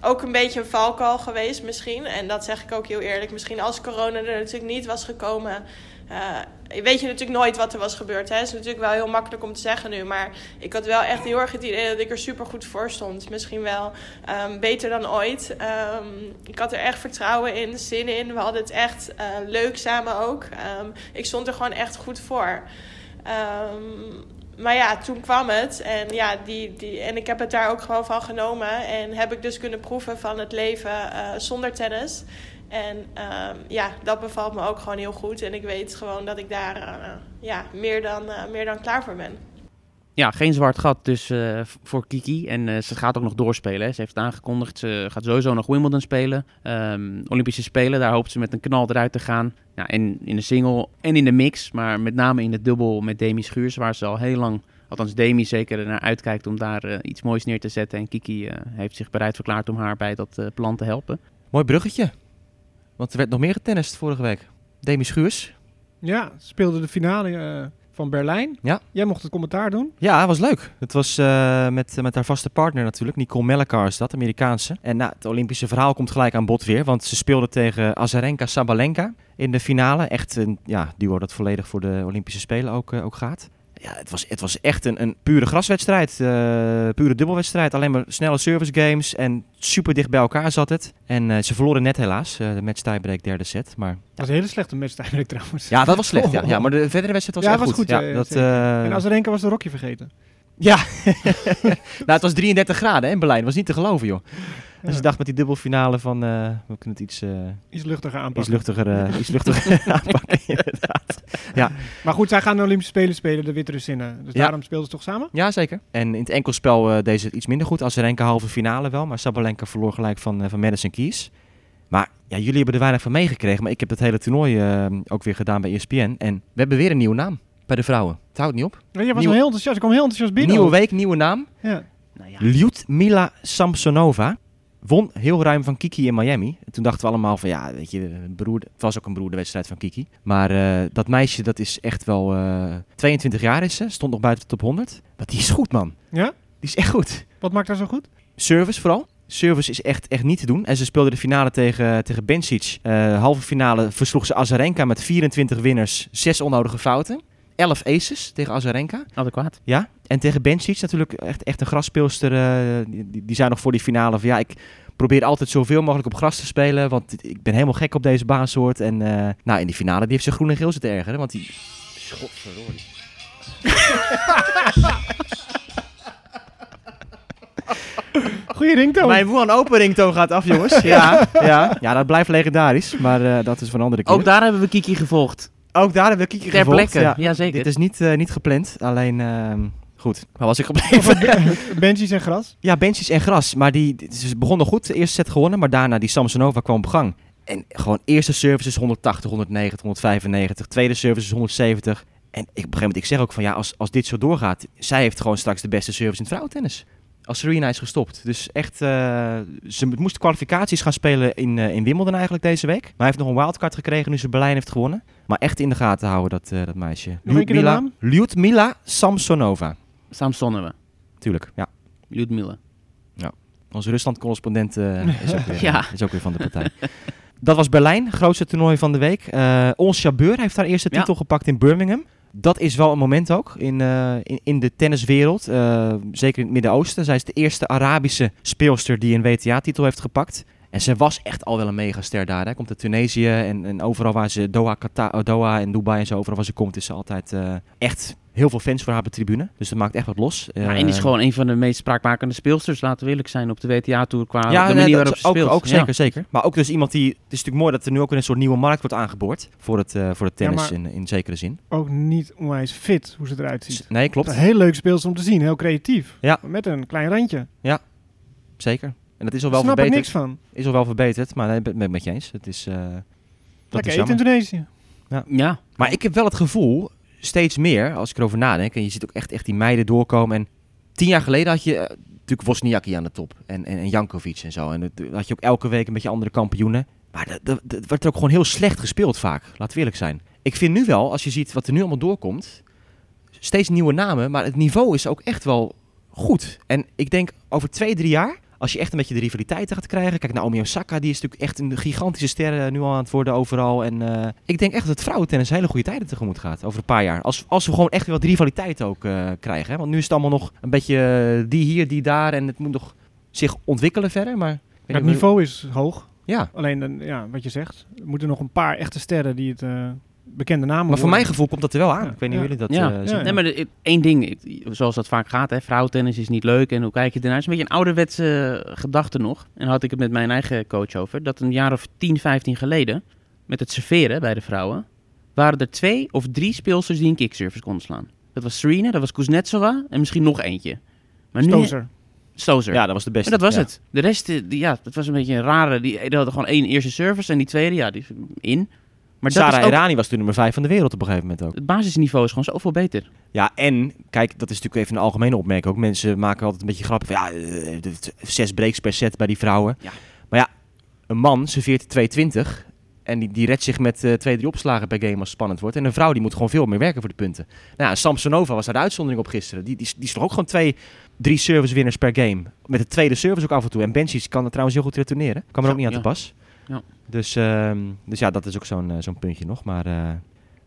ook een beetje een valkuil geweest misschien. En dat zeg ik ook heel eerlijk. Misschien als corona er natuurlijk niet was gekomen... eh, weet je natuurlijk nooit wat er was gebeurd. Het is natuurlijk wel heel makkelijk om te zeggen nu. Maar ik had wel echt heel erg het idee dat ik er super goed voor stond. Misschien wel ehm, beter dan ooit. Ehm, ik had er echt vertrouwen in, zin in. We hadden het echt eh, leuk samen ook. Ehm, ik stond er gewoon echt goed voor. Maar ja, toen kwam het. En, ja, die, die, en ik heb het daar ook gewoon van genomen. En heb ik dus kunnen proeven van het leven eh, zonder tennis. En ehm, ja, dat bevalt me ook gewoon heel goed. En ik weet gewoon dat ik daar eh, ja, meer, dan, eh, meer dan klaar voor ben. Ja, geen zwart gat dus eh, voor Kiki. En eh, ze gaat ook nog doorspelen. Hè. Ze heeft het aangekondigd. Ze gaat sowieso nog Wimbledon spelen. Ehm, Olympische Spelen, daar hoopt ze met een knal eruit te gaan. Ja, en in de single en in de mix. Maar met name in de dubbel met Demi Schuurs. Waar ze al heel lang, althans Demi zeker naar uitkijkt om daar iets moois neer te zetten. En Kiki eh, heeft zich bereid verklaard om haar bij dat eh, plan te helpen. Mooi bruggetje. Want er werd nog meer getennist vorige week. Demi Schuurs. Ja, speelde de finale eh, van Berlijn. Ja. Jij mocht het commentaar doen. Ja, was leuk. Het was eh, met, met haar vaste partner natuurlijk. Nicole Mellecar is dat, Amerikaanse. En nou, het Olympische verhaal komt gelijk aan bod weer. Want ze speelde tegen Azarenka Sabalenka in de finale. Echt een ja, duo dat volledig voor de Olympische Spelen ook, eh, ook gaat. Ja, het was, het was echt een, een pure graswedstrijd. eh, pure dubbelwedstrijd. Alleen maar snelle service games. En super dicht bij elkaar zat het. En eh, ze verloren net helaas. eh, de match tiebreak derde set. Maar Dat was een hele slechte match eigenlijk trouwens. ja, dat was slecht. Ja, ja maar de verdere wedstrijd was Ja, echt was goed. goed, ja, dat, zeker. eh, En Azarenka was de rokje vergeten. ja, nou, het was 33 graden hè, in Berlijn. Dat was niet te geloven, joh. Dus Ja. ik dacht met die dubbelfinale van, eh, we kunnen het iets, eh, Iets luchtiger aanpakken. iets luchtiger, eh, iets luchtiger aanpakken, inderdaad. Maar goed, zij gaan de Olympische Spelen spelen, de Wit-Russinnen. Dus Ja. daarom speelden ze toch samen? Ja, zeker. En in het enkelspel eh deed ze het iets minder goed. Azarenka halve finale wel, maar Sabalenka verloor gelijk van, van Madison Keys. Maar ja, jullie hebben er weinig van meegekregen. Maar ik heb het hele toernooi ook weer gedaan bij ESPN. En we hebben weer een nieuwe naam bij de vrouwen. Het houdt niet op. Ja, jij was Nieuw- wel heel enthousiast. Ik kwam heel enthousiast binnen. Nieuwe week, nieuwe naam. Ja. Nou ja, Lyudmila Samsonova won heel ruim van Kiki in Miami. En toen dachten we allemaal van ja, weet je, een broer, het was ook een broer de wedstrijd van Kiki. Maar eh, dat meisje, dat is echt wel eh 22 jaar is ze, stond nog buiten de top 100. Maar die is goed man. Ja? Die is echt goed. Wat maakt haar zo goed? Service vooral. Service is echt, echt niet te doen. En ze speelde de finale tegen, tegen Bencic. Eh, halve finale versloeg ze Azarenka met 24 winners, 6 onnodige fouten. 11 aces tegen Azarenka. adequaat. Ja, en tegen Bencic natuurlijk echt, echt een grasspeelster. eh, die, die, zei nog voor die finale van ja, ik probeer altijd zoveel mogelijk op gras te spelen. Want ik ben helemaal gek op deze baansoort. En eh, nou, in die finale die heeft ze groen en geel zitten ergeren. Want die... Godverdorie. Goeie ringtoon. Mijn one open ringtoon gaat af, jongens. ja, ja, ja, dat blijft legendarisch. Maar eh, dat is van een andere keer. Ook daar hebben we Kiki gevolgd. Ook daar hebben we Kiki Ter gevolgd. plekke, Ja. jazeker. Dit is niet, eh, niet gepland. Alleen, ehm, goed. Waar was ik gebleven? Benchies en gras. Ja, benches en gras. Maar die, ze begon nog goed. De eerste set gewonnen. Maar daarna die Samsonova kwam op gang. En gewoon eerste service is 180, 190, 195. Tweede service is 170. En ik, op een gegeven moment, ik zeg ook van ja, als, als dit zo doorgaat. Zij heeft gewoon straks de beste service in het vrouwentennis. Als Serena is gestopt. Dus echt, eh, ze moest kwalificaties gaan spelen in, eh, in Wimbledon eigenlijk deze week. Maar hij heeft nog een wildcard gekregen nu ze Berlijn heeft gewonnen. Maar echt in de gaten houden, dat, eh, dat meisje. Lyudmila- naam? Lyudmila Samsonova. Samsonova. Tuurlijk, ja. Ludmilla. Onze Rusland-correspondent eh, is, ook weer, Ja. is ook weer van de partij. Dat was Berlijn, grootste toernooi van de week. Eh Ons Jabeur heeft haar eerste Ja. titel gepakt in Birmingham. Dat is wel een moment ook in, eh, in, in de tenniswereld. eh, zeker in het Midden-Oosten. Zij is de eerste Arabische speelster die een WTA-titel heeft gepakt. En ze was echt al wel een megaster daar. Hè. Komt uit Tunesië en, en overal waar ze, Doha, Qatar, oh, Doha en Dubai en zo, overal waar ze komt, is ze altijd eh, echt heel veel fans voor haar op de tribune. Dus dat maakt echt wat los. Ja, en die is Eh, gewoon een van de meest spraakmakende speelsters, laten we eerlijk zijn, op de WTA-tour qua Ja, de manier waarop is ze ook, speelt. ook Ja. zeker, zeker. Maar ook dus iemand die... Het is natuurlijk mooi dat er nu ook een soort nieuwe markt wordt aangeboord voor het, eh, voor het Ja, tennis in, in zekere zin. Ook niet onwijs fit, hoe ze eruit ziet. Nee, klopt. Een heel leuk speelster om te zien. Heel creatief. Ja. Met een klein randje. Zeker. En dat is al Daar wel snap ik verbeterd. niks van. Is al wel verbeterd, maar nee, ik ben het met je eens. Het is, eh, dat Lekker is eten in. Tunesië. Ja, Maar ik heb wel het gevoel, steeds meer, als ik erover nadenk, en je ziet ook echt, echt die meiden doorkomen. En tien jaar geleden had je eh, natuurlijk Wozniacki aan de top en, en, Jankovic en zo. En het- had je ook elke week een beetje andere kampioenen. Maar dat- dat dat werd er ook gewoon heel slecht gespeeld vaak, laten we eerlijk zijn. Ik vind nu wel, als je ziet wat er nu allemaal doorkomt, steeds nieuwe namen, maar het niveau is ook echt wel goed. En ik denk over twee, drie jaar, als je echt een beetje de rivaliteiten gaat krijgen. Kijk, Naomi Osaka, die is natuurlijk echt een gigantische ster eh, nu al aan het worden overal. En eh, ik denk echt dat het vrouwentennis hele goede tijden tegemoet gaat over een paar jaar. Als, als we gewoon echt weer wat rivaliteit ook eh, krijgen. Hè? Want nu is het allemaal nog een beetje die hier, die daar. En het moet nog zich ontwikkelen verder. Maar Ja, het niveau is hoog. Ja, Alleen, dan, ja, wat je zegt. Er moeten nog een paar echte sterren die het bekende namen maar voor mijn gevoel komt dat er wel aan. Ja, Ik weet niet ja. hoe jullie dat Ja. eh, ja. Nee, maar de- één ding, zoals dat vaak gaat, hè, vrouwentennis is niet leuk en hoe kijk je ernaar? Het is een beetje een ouderwetse gedachte nog. En daar had ik het met mijn eigen coach over. Dat een jaar of 10, 15 geleden, met het serveren bij de vrouwen, waren er twee of drie speelsters die een kickservice konden slaan. Dat was Serena, dat was Kuznetsova en misschien nog eentje. Maar nu, Stozer. Stozer. Ja, dat was de beste. Maar dat was Ja. het. De rest, eh, die, ja, dat was een beetje een rare. Die, die hadden gewoon één eerste service en die tweede, ja, die is in. Maar Sarah ook, Irani was toen nummer 5 van de wereld op een gegeven moment ook. het basisniveau is gewoon zoveel beter. Ja, en kijk, dat is natuurlijk even een algemene opmerking ook. Mensen maken altijd een beetje grappen van ja, eh, zes breaks per set bij die vrouwen. Ja. Maar ja, een man serveert 220 en die, die redt zich met eh, twee, drie opslagen per game als het spannend wordt. En een vrouw die moet gewoon veel meer werken voor de punten. Nou ja, Samsonova was daar de uitzondering op gisteren. Die, die, die sloeg ook gewoon twee, drie service winners per game. Met de tweede service ook af en toe. En Benchies kan er trouwens heel goed retourneren. Kan er ook niet aan Ja. te pas. Ja. Dus, ehm, dus ja, dat is ook zo'n eh, zo'n puntje nog. Maar eh,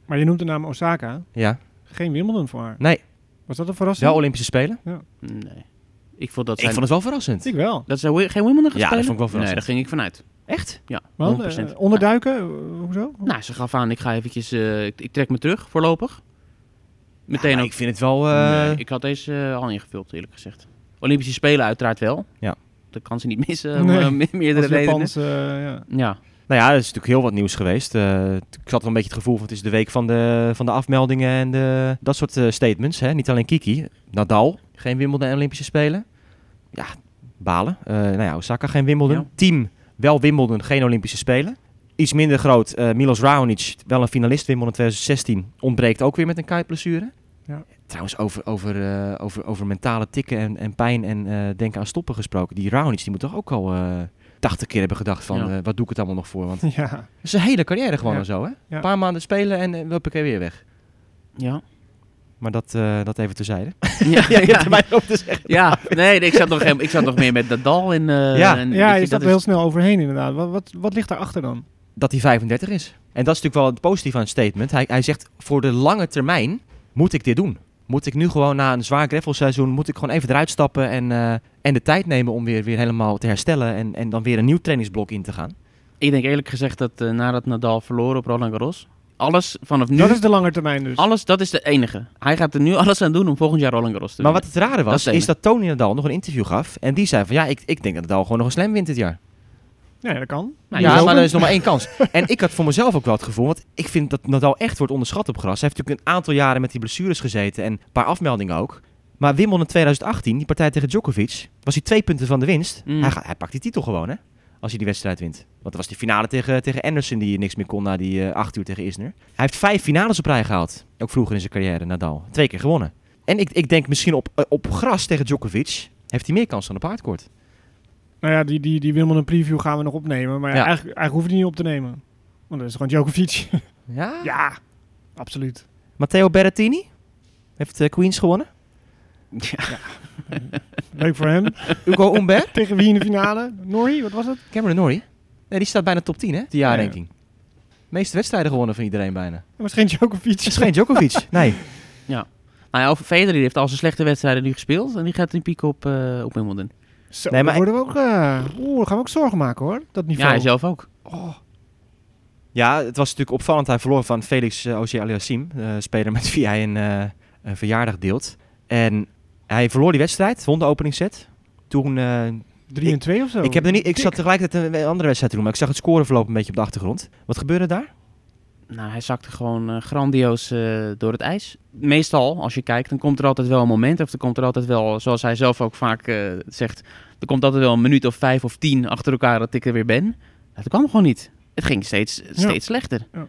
Maar je noemt de naam Osaka. ja, Geen Wimbledon voor haar. nee, Was dat een verrassing? wel Olympische Spelen. Nee. Ik vond dat Ik vond het wel verrassend. Ik wel. dat wi- geen Wimbledon gaat Ja, dat spelen? vond ik wel verrassend. Nee, daar ging ik vanuit. Echt? Ja, Want, 100%. eh, onderduiken? Hoezo? Nou, ze gaf aan, ik ga eventjes, eh, ik, ik trek me terug voorlopig. Meteen Ja, ook. Ik vind het wel... eh, Nee, ik had deze eh, al ingevuld, eerlijk gezegd. Olympische Spelen uiteraard wel. Ja. Dat kan ze niet missen, om Nee. eh, me- meerdere Als redenen. Japans, eh, ja. Ja, Nou ja, er is natuurlijk heel wat nieuws geweest. Eh, ik had wel een beetje het gevoel van het is de week van de, van de afmeldingen en de, dat soort eh, statements. Hè? Niet alleen Kiki. Nadal, geen Wimbledon en Olympische Spelen. Ja, balen. Eh, nou ja, Osaka geen Wimbledon. Ja. Team, wel Wimbledon, geen Olympische Spelen. Iets minder groot, eh, Milos Raonic, wel een finalist Wimbledon 2016, ontbreekt ook weer met een kuitblessure. Ja. Trouwens, over, over, eh, over, over mentale tikken en, en pijn en eh, denken aan stoppen gesproken. Die Raonic, die moet toch ook al eh 80 keer hebben gedacht van, Ja. eh, wat doe ik het allemaal nog voor? Want ja. dat is een hele carrière gewoon Ja. zo, hè? Ja. Een paar maanden spelen en uh, huppakee weer weg. ja. Maar dat, eh, dat even terzijde. Ja, ja, ja, hebt mij op te zeggen. ja, nee, ik zat nog, ik zat nog meer met Nadal in. eh, Ja. en, ja, je je, staat dat er heel snel overheen inderdaad. Wat, wat, wat ligt daarachter dan? Dat hij 35 is. En dat is natuurlijk wel het positieve aan het statement. Hij, hij zegt, voor de lange termijn moet ik dit doen. Moet ik nu gewoon na een zwaar greffelseizoen, moet ik gewoon even eruit stappen en, eh, en de tijd nemen om weer, weer helemaal te herstellen. En, en dan weer een nieuw trainingsblok in te gaan. Ik denk eerlijk gezegd dat eh, nadat Nadal verloren op Roland Garros, alles vanaf nu, Dat is de lange termijn dus. alles, dat is de enige. Hij gaat er nu alles aan doen om volgend jaar Roland Garros te Maar winnen. wat het rare Dat was, is dat Tony Nadal nog een interview gaf. En die zei van, ja, ik, ik denk dat Nadal gewoon nog een slam wint dit jaar. Ja, dat kan. Nou, ja, maar er is nog maar één kans. En ik had voor mezelf ook wel het gevoel, want ik vind dat Nadal echt wordt onderschat op gras. Hij heeft natuurlijk een aantal jaren met die blessures gezeten en een paar afmeldingen ook. Maar Wimbledon 2018, die partij tegen Djokovic, was hij twee punten van de winst. Mm. Hij, gaat- hij pakt die titel gewoon, hè? Als hij die wedstrijd wint. Want dat was die finale tegen, tegen Anderson die niks meer kon na die eh, acht uur tegen Isner. Hij heeft vijf finales op rij gehaald. Ook vroeger in zijn carrière, Nadal. Twee keer gewonnen. En ik, ik denk misschien op, eh, op gras tegen Djokovic heeft hij meer kans dan op hardcourt. Nou ja, die, die, die Wimbledon preview gaan we nog opnemen. Maar Ja. eigenlijk, eigenlijk hoeven we die niet op te nemen. Want dat is gewoon Djokovic. Ja? ja, absoluut. Matteo Berrettini heeft eh, Queens gewonnen. Ja. Leuk voor hem. Hugo Humbert. Tegen wie in de finale? Norrie, wat was het? Cameron Norrie. Nee, die staat bijna top 10, hè? De jaarranking. Ja, Meeste wedstrijden gewonnen van iedereen bijna. Dat was geen Djokovic. Het is geen Djokovic. Nee. Nou ja, over Federer heeft al zijn slechte wedstrijden nu gespeeld en die gaat in piek op, eh op Wimbledon. Zo, Nee, maar worden we ook, eh, oeh, daar gaan we ook zorgen maken hoor. Dat Ja, niveau. hij zelf ook. Ja, het was natuurlijk opvallend. Hij verloor van Felix uh, Auger-Aliassime, uh, speler met wie hij een, uh, een verjaardag deelt. En hij verloor die wedstrijd, won de openingsset. Toen... uh, 3 en 2 of zo? Ik, heb er niet, ik zat tegelijkertijd een andere wedstrijd te doen, maar ik zag het scoreverloop een beetje op de achtergrond. Wat gebeurde daar? Nou, hij zakte gewoon uh, grandioos uh, door het ijs. Meestal, als je kijkt, dan komt er altijd wel een moment. Of er komt er altijd wel, zoals hij zelf ook vaak uh, zegt... Er komt altijd wel een minuut of vijf of tien achter elkaar dat ik er weer ben. Dat kwam gewoon niet. Het ging steeds, steeds Ja. slechter. Ja.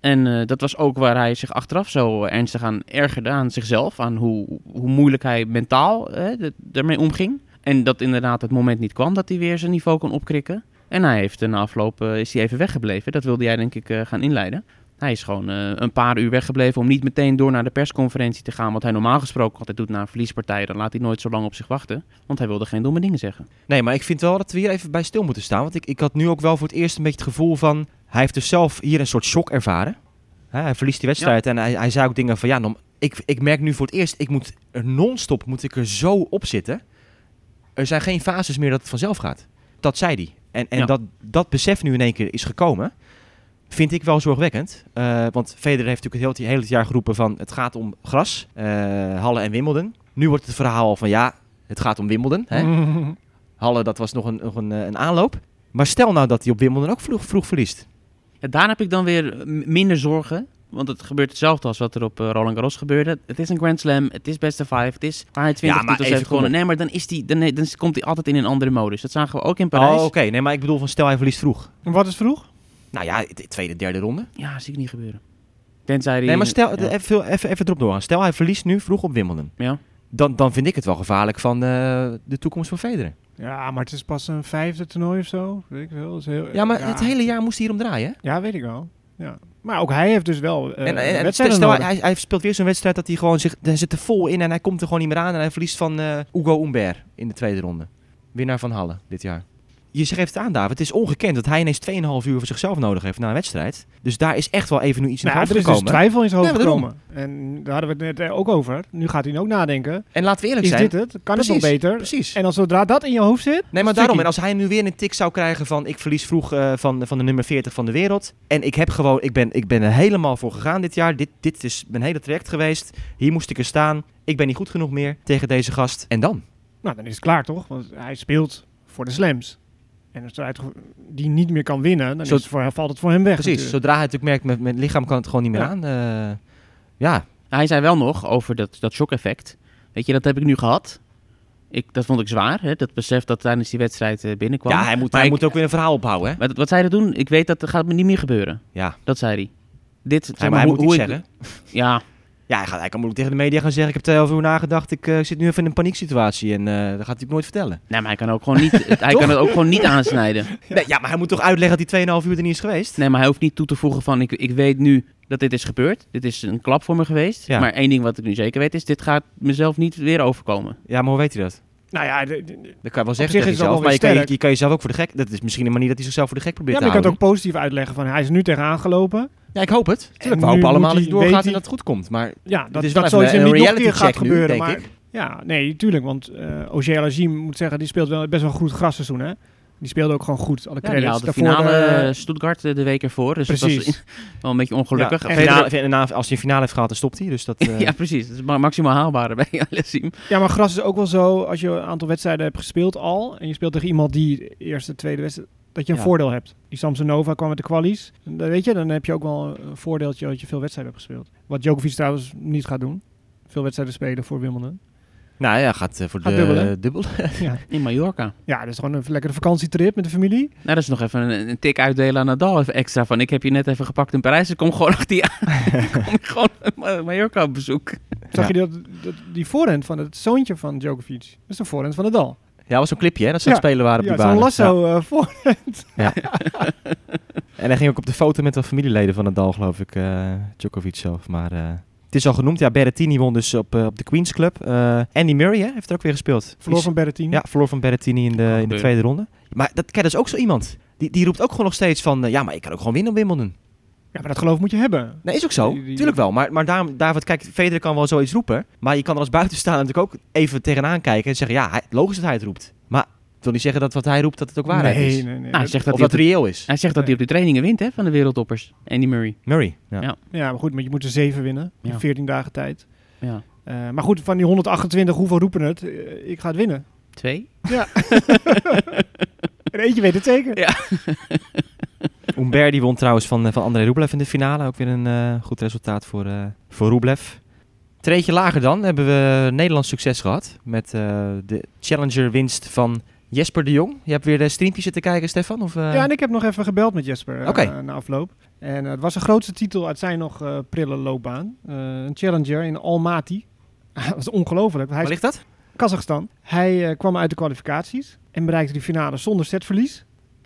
En uh, dat was ook waar hij zich achteraf zo ernstig aan ergerde aan zichzelf. Aan hoe, hoe moeilijk hij mentaal hè, ermee omging. En dat inderdaad het moment niet kwam dat hij weer zijn niveau kon opkrikken. En hij heeft na afloop uh, is hij even weggebleven. Dat wilde jij denk ik uh, gaan inleiden. Hij is gewoon uh, een paar uur weggebleven om niet meteen door naar de persconferentie te gaan. Wat hij normaal gesproken altijd doet na een verliespartij. Dan laat hij nooit zo lang op zich wachten. Want hij wilde geen domme dingen zeggen. Nee, maar ik vind wel dat we hier even bij stil moeten staan. Want ik, ik had nu ook wel voor het eerst een beetje het gevoel van... Hij heeft dus zelf hier een soort shock ervaren. Hij verliest die wedstrijd en hij, hij zei ook dingen van... Ja, nom, ik, ik merk nu voor het eerst, ik moet er non-stop moet ik er zo op zitten. Er zijn geen fases meer dat het vanzelf gaat. Dat zei hij. En, en Ja. dat, dat besef nu in één keer is gekomen... Vind ik wel zorgwekkend. Uh, want Federer heeft natuurlijk het hele, hele jaar geroepen van... het gaat om gras, uh, Halle en Wimbledon. Nu wordt het verhaal van ja, het gaat om Wimbledon. Hè? Halle, dat was nog een, nog een, een aanloop. Maar stel nou dat hij op Wimbledon ook vroeg, vroeg verliest. Ja, daar heb ik dan weer minder zorgen. Want het gebeurt hetzelfde als wat er op eh, Roland Garros gebeurde. Het is een Grand Slam, het is best of five, het is waar hij 20 Ja, maar titels even heeft gewonnen. Nee, maar dan, is die, dan, nee, dan komt hij altijd in een andere modus. Dat zagen we ook in Parijs. Oh, oké. Nee, maar ik bedoel van stel hij verliest vroeg. En wat is vroeg? Nou ja, de tweede, derde ronde. Ja, zie ik niet gebeuren. Tenzij die... Nee, maar stel, ja. even, veel- even, even erop doorgaan. Stel hij verliest nu vroeg op Wimbledon. Ja. Dan, dan vind ik het wel gevaarlijk van eh, de toekomst van Federer. Ja, maar het is pas een vijfde toernooi of zo. Weet ik is heel, Ja, maar het hele jaar moest hij hier om draaien. hè? Ja, weet ik wel. Ja. Maar ook hij heeft dus wel eh en, en, en wedstrijden stel, nodig. hij, hij speelt weer zo'n wedstrijd dat hij gewoon zich... Hij zit er vol in en hij komt er gewoon niet meer aan. En hij verliest van eh Hugo Humbert in de tweede ronde. Winnaar van Halle dit jaar. Je geeft het aan, David. Het is ongekend dat hij ineens 2,5 uur voor zichzelf nodig heeft na een wedstrijd. Dus daar is echt wel even nu iets naar Nou, boven er is dus gekomen. twijfel in zijn hoofd gekomen. En daar hadden we het net eh, ook over. Nu gaat hij ook nadenken. en laten we eerlijk Is zijn. dit het? Kan het nog beter? Precies. En dan zodra dat in je hoofd zit... Nee, maar is daarom. En als hij nu weer een tik zou krijgen van ik verlies vroeg eh, van, van de nummer 40 van de wereld. En ik heb gewoon, ik ben, ik ben er helemaal voor gegaan dit jaar. Dit, dit is mijn hele traject geweest. Hier moest ik er staan. Ik ben niet goed genoeg meer tegen deze gast. En dan? Nou, dan is het klaar toch? Want hij speelt voor de slams. En als hij het die niet meer kan winnen, dan Zo- is het voor, valt het voor hem weg. Precies. natuurlijk. Zodra hij natuurlijk merkt, met mijn lichaam kan het gewoon niet meer Ja. aan. Eh, ja, Hij zei wel nog over dat, dat shock-effect. Weet je, dat heb ik nu gehad. Ik, dat vond ik zwaar, hè? dat besef dat tijdens die wedstrijd eh, binnenkwam. ja hij, moet, Maar hij ik- moet ook weer een verhaal ophouden. Hè? Maar dat- wat zei hij doen? Ik weet dat dat gaat me niet meer gebeuren. Ja, Dat zei hij. Dit, zeg hij, maar, hij hoe, moet hoe iets ik- zeggen. Ja, Ja, hij, gaat, hij kan moeilijk tegen de media gaan zeggen: Ik heb 12 uur nagedacht. Ik eh, zit nu even in een panieksituatie. En eh, dat gaat hij nooit vertellen. nee, maar hij kan, ook gewoon niet, hij kan het ook gewoon niet aansnijden. Nee, ja, maar hij moet toch uitleggen dat hij 2,5 uur er niet is geweest? Nee, maar hij hoeft niet toe te voegen van ik, ik weet nu dat dit is gebeurd. Dit is een klap voor me geweest. Ja. Maar één ding wat ik nu zeker weet is, dit gaat mezelf niet weer overkomen. Ja, maar hoe weet hij dat? Nou ja, de- de- Dat kan je wel zeggen tegen jezelf, maar je kan, je, sterk. je kan jezelf ook voor de gek... Dat is misschien een manier dat hij zichzelf voor de gek probeert ja, maar te je kan het houden. ook positief uitleggen van hij is nu tegenaan gelopen. Ja, ik hoop het. Tuurlijk, we hopen allemaal dat het hij- doorgaat weet en dat het goed komt. Maar Ja, dat, is wel dat even zoiets een hem niet nog een reality keer gaat nu, gebeuren. denk maar ik. ja, nee, tuurlijk. Want uh, Ogier Lazim moet zeggen, die speelt wel best wel een goed grasseizoen, hè? Die speelde ook gewoon goed. Alle Ja, die credits. haalde de Daarvoor, finale eh, eh, Stuttgart eh, de week ervoor. Dus het Precies. was wel een beetje ongelukkig. Ja, En finale, verder- en na- als hij een finale heeft gehad, dan stopt hij. Dus dat, eh, ja, precies. Dat is ma- maximaal haalbare bij Alessim. Ja, maar gras is ook wel zo, als je een aantal wedstrijden hebt gespeeld al, en je speelt tegen iemand die de eerste, tweede wedstrijd, dat je een Ja. voordeel hebt. Die Samsonova kwam met de kwalies. Dan weet je, dan heb je ook wel een voordeeltje dat je veel wedstrijden hebt gespeeld. Wat Djokovic trouwens niet gaat doen. Veel wedstrijden spelen voor Wimbledon. Nou ja, gaat eh, voor Gaat de dubbelen. dubbel. ja. In Mallorca. ja, dat is gewoon een lekkere vakantietrip met de familie. Nou, dat is nog even een, een tik uitdelen aan Nadal. Even extra van, ik heb je net even gepakt in Parijs. Ik kom gewoon. Ik kom gewoon Ma- Mallorca op bezoek. Zag Ja. je dat, dat- die voorhand van het zoontje van Djokovic? Dat is de voorhand van Nadal. Ja, was zo'n clipje hè, dat ze aan het Ja. spelen waren op Ja, die zo'n baan. lasso eh, voor. En hij ging ook op de foto met wat familieleden van Nadal, geloof ik, eh Djokovic zelf. Maar eh, het is al genoemd, ja, Berrettini won dus op, op de Queens Club. Eh, Andy Murray hè, heeft er ook weer gespeeld. Verloor van Berrettini. Ja, verloor van Berrettini in de, in de tweede ronde. Maar dat, kijk, dat is ook zo iemand. Die, die roept ook gewoon nog steeds van, ja, maar ik kan ook gewoon winnen op Wimbledon. Ja, maar dat geloof moet je hebben. Nee, is ook zo. Die- die- Tuurlijk wel. Maar, maar daarom, David, kijk, Federer kan wel zoiets roepen. Maar je kan er als buitenstaander natuurlijk ook even tegenaan kijken en zeggen, ja, hij, logisch dat hij het roept. Maar het wil niet zeggen dat wat hij roept, dat het ook waarheid nee, is. nee, nee. Nou, hij Dat- zegt dat of hij, dat reëel is. hij zegt dat hij op de trainingen wint hè, van de wereldtoppers. Andy Murray. Murray. Ja. Ja. Ja, maar goed, maar je moet er zeven winnen in Ja. 14 dagen tijd. Ja. Eh, maar goed, van die 128, hoeveel roepen het? Eh, ik ga het winnen. Twee. En eentje weet het zeker. Ja. Umber die won trouwens van, eh, van André Rublev in de finale. Ook weer een eh, goed resultaat voor, eh voor Rublev. Treetje lager dan hebben we Nederlands succes gehad. Met de Challenger winst van Jesper de Jong. Je hebt weer de streampjes zitten kijken, Stefan? Of? Ja, en ik heb nog even gebeld met Jesper na afloop. En het was de grootste titel uit zijn nog prille loopbaan. Een challenger in Almaty. dat was ongelooflijk. Waar ligt dat? Kazachstan. Hij kwam uit de kwalificaties en bereikte die finale zonder setverlies.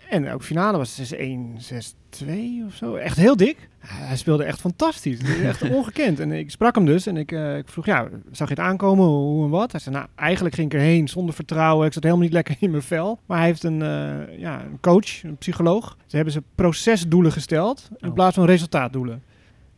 En ook finale was 6-1, 6-2 of zo. Echt heel dik. Hij speelde echt fantastisch. Echt ongekend. En ik sprak hem dus en ik, eh, ik vroeg, ja, zag je het aankomen? Hoe en wat? Hij zei, nou, eigenlijk ging ik erheen zonder vertrouwen. Ik zat helemaal niet lekker in mijn vel. Maar hij heeft een, eh, ja, een coach, een psycholoog. Ze hebben ze procesdoelen gesteld in Oh. plaats van resultaatdoelen.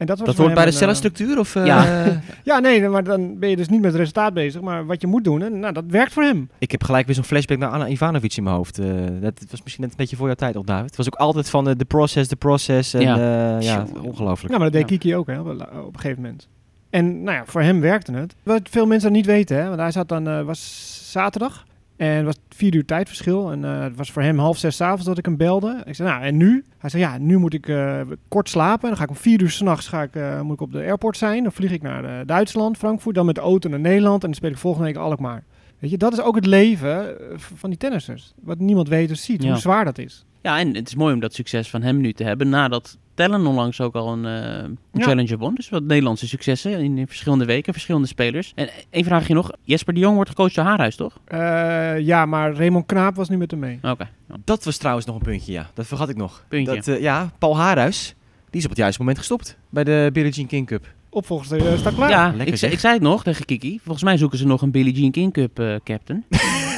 En dat was Dat voor hoort bij de een, eh, cellenstructuur? Of, eh, Ja. Ja, nee, maar dan ben je dus niet met het resultaat bezig, maar wat je moet doen. En, nou, dat werkt voor hem. Ik heb gelijk weer zo'n flashback naar Anna Ivanovic in mijn hoofd. Eh, dat was misschien net een beetje voor jouw tijd op, David. Het was ook altijd van de process, de process. En, Ja. ja, ongelooflijk. Ja, maar dat deed Ja. Kiki ook hè, op, een- op een gegeven moment. En nou ja, voor hem werkte het. Wat veel mensen niet weten, hè, want hij zat dan, eh, was zaterdag. En het was vier uur tijdverschil. En eh, het was voor hem half zes 's avonds dat ik hem belde. Ik zei, nou, en nu? Hij zei, ja, nu moet ik eh, kort slapen. Dan ga ik om vier uur s'nachts ga ik, eh, moet ik op de airport zijn. Dan vlieg ik naar Duitsland, Frankfurt. Dan met de auto naar Nederland. En dan speel ik volgende week Alkmaar. Weet je, dat is ook het leven van die tennissers. Wat niemand weet of ziet, Ja. hoe zwaar dat is. Ja, en het is mooi om dat succes van hem nu te hebben. Nadat Tellen onlangs ook al een, eh, een Ja. challenger won. Dus wat Nederlandse successen in, in verschillende weken, verschillende spelers. En één vraagje nog. Jesper de Jong wordt gecoacht door Haarhuis, toch? Eh, ja, maar Raymond Knaap was nu met hem mee. Oké. Ja. Dat was trouwens nog een puntje, ja. Dat vergat ik nog. Puntje. Dat, eh, ja, Paul Haarhuis, die is op het juiste moment gestopt bij de Billie Jean King Cup. Opvolgers uh, staat klaar. Ja, lekker ik, zeg. ik zei het nog tegen Kiki. Volgens mij zoeken ze nog een Billie Jean King Cup eh, captain.